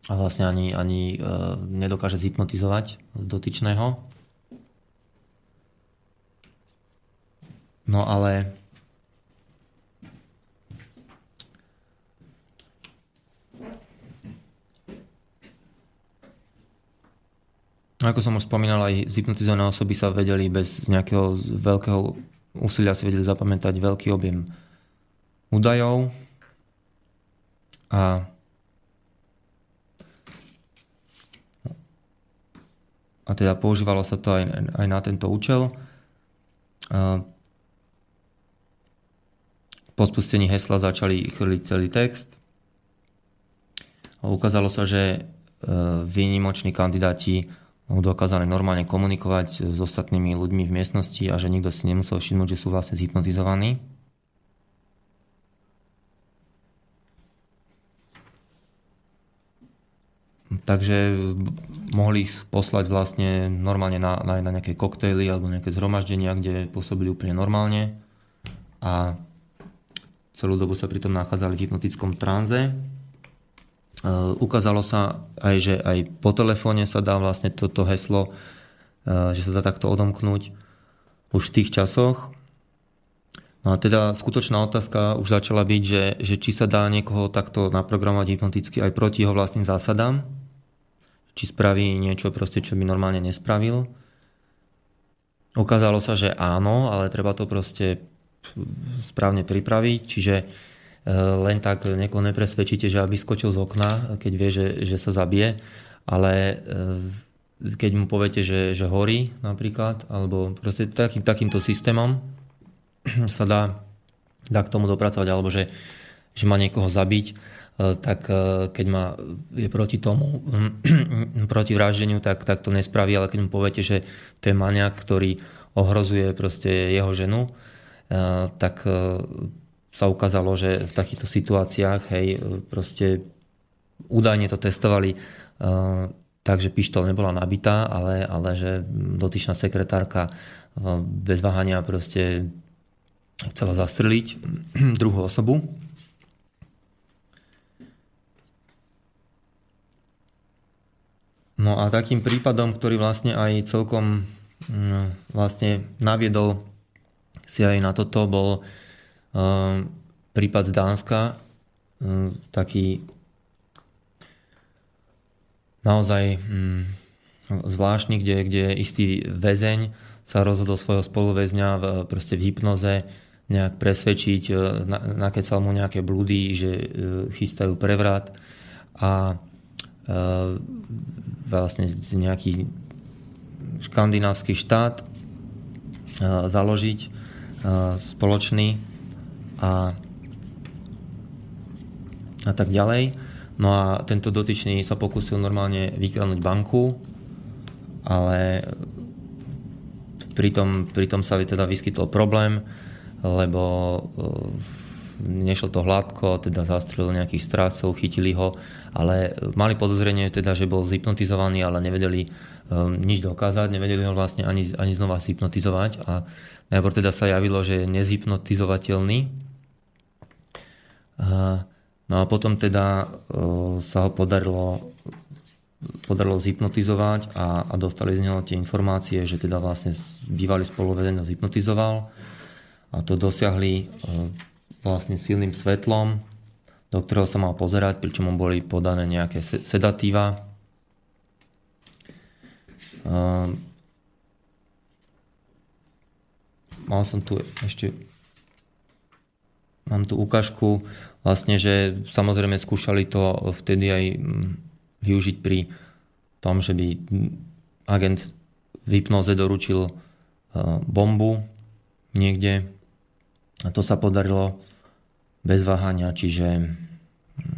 a vlastne ani, ani eh, nedokáže zhypnotizovať dotyčného. No ale Ako som už spomínal, aj zhypnotizované osoby sa vedeli bez nejakého veľkého úsilia si vedeli zapamätať veľký objem údajov a a teda používalo sa to aj, aj na tento účel. Po spustení hesla začali chrliť celý text. A ukázalo sa, že e, výnimoční kandidáti dokázali normálne komunikovať s ostatnými ľuďmi v miestnosti a že nikto si nemusel všimnúť, že sú vlastne zhypnotizovaní. Takže mohli ich poslať vlastne normálne na, na, nejaké koktejly alebo nejaké zhromaždenia, kde pôsobili úplne normálne a celú dobu sa pritom nachádzali v hypnotickom tranze ukázalo sa aj, že aj po telefóne sa dá vlastne toto heslo, eh, že sa dá takto odomknúť už v tých časoch. No a teda skutočná otázka už začala byť, že, že či sa dá niekoho takto naprogramovať hypnoticky aj proti jeho vlastným zásadám, či spraví niečo proste, čo by normálne nespravil. Ukázalo sa, že áno, ale treba to proste správne pripraviť, čiže Eh, len tak niekoho nepresvedčíte, že aby skočil z okna, keď vie, že, že sa zabije, ale eh, keď mu poviete, že, že horí napríklad, alebo proste takým, takýmto systémom sa dá, dá k tomu dopracovať, alebo že, že má niekoho zabiť, eh, tak keď má, je proti tomu, proti vraždeniu, tak, tak to nespraví, ale keď mu poviete, že to je maniak, ktorý ohrozuje proste jeho ženu, tak sa ukázalo, že v takýchto situáciách, hej, proste údajne to testovali uh, tak, že pištol nebola nabitá, ale, ale že dotyčná sekretárka uh, bez váhania proste chcela zastreliť druhú osobu. No a takým prípadom, ktorý vlastne aj celkom mm, vlastne naviedol si aj na toto, bol Ehm, prípad z Dánska, ehm, taký naozaj hm, zvláštny, kde, kde istý väzeň sa rozhodol svojho spoluväzňa v, proste v hypnoze nejak presvedčiť, e, nakecal mu nejaké blúdy, že e, chystajú prevrat a e, vlastne nejaký škandinávsky štát založiť spoločný a, a tak ďalej. No a tento dotyčný sa pokusil normálne vykradnúť banku, ale pritom, pritom sa teda vyskytol problém, lebo e, nešlo to hladko, teda zastrelil nejakých strácov, chytili ho, ale mali podozrenie teda, že bol zhypnotizovaný, ale nevedeli um, nič dokázať, nevedeli ho vlastne ani, ani znova zhypnotizovať a najprv teda sa javilo, že je nezhypnotizovateľný, No a potom teda e, sa ho podarilo, podarilo zhypnotizovať a, a dostali z neho tie informácie, že teda vlastne bývalý spoluvedenie zhypnotizoval a to dosiahli e, vlastne silným svetlom, do ktorého sa mal pozerať, pričom mu boli podané nejaké sedatíva. E, mal som tu ešte mám tu ukážku vlastne, že samozrejme skúšali to vtedy aj využiť pri tom, že by agent v hypnoze doručil bombu niekde a to sa podarilo bez váhania, čiže hm,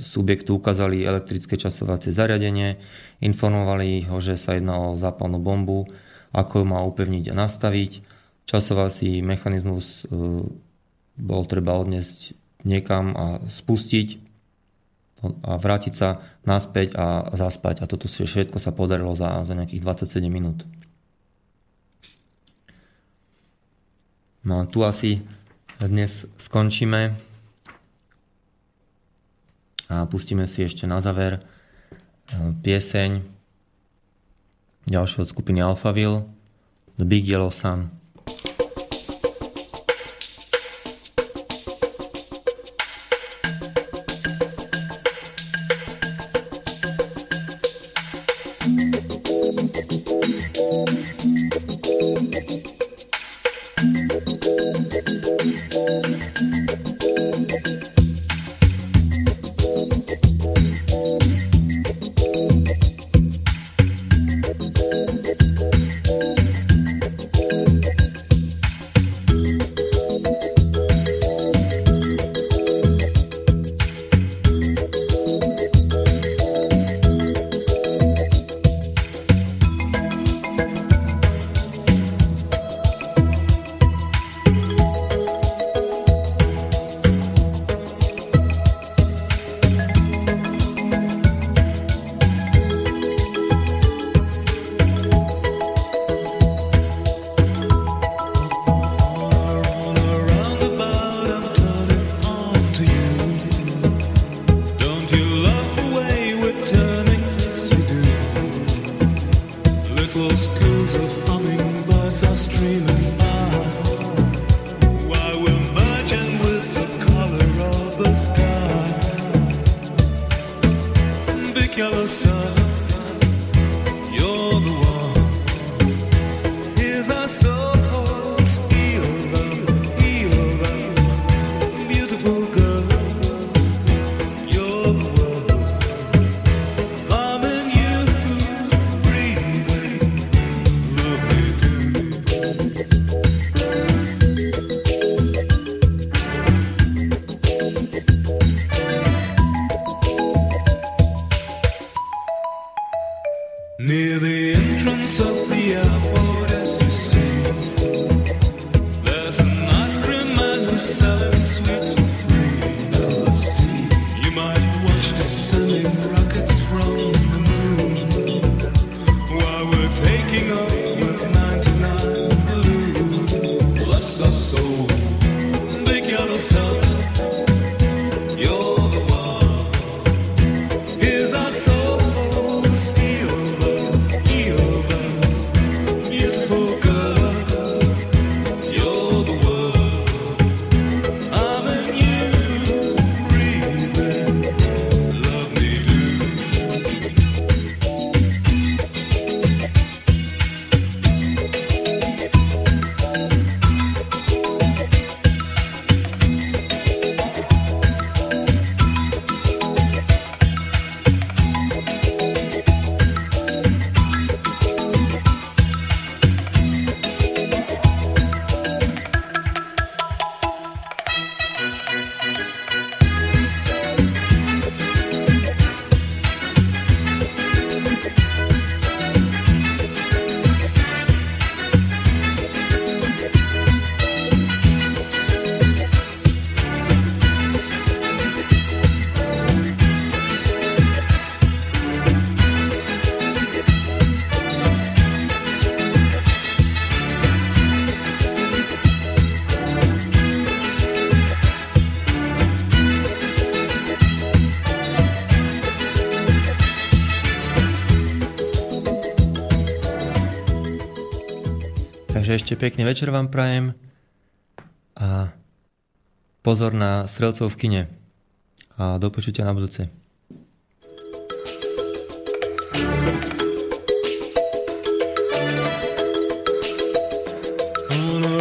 subjektu ukázali elektrické časovacie zariadenie, informovali ho, že sa jedná o zápalnú bombu, ako ju má upevniť a nastaviť. Časovací mechanizmus e, bol treba odniesť niekam a spustiť a vrátiť sa naspäť a zaspať. A toto všetko sa podarilo za, za nejakých 27 minút. No a tu asi dnes skončíme a pustíme si ešte na záver e, pieseň ďalšie od skupiny Alphaville The Big Yellow Sun. Ešte pekný večer vám prajem a pozor na strelcov v kine. A do počutia na budúce.
On a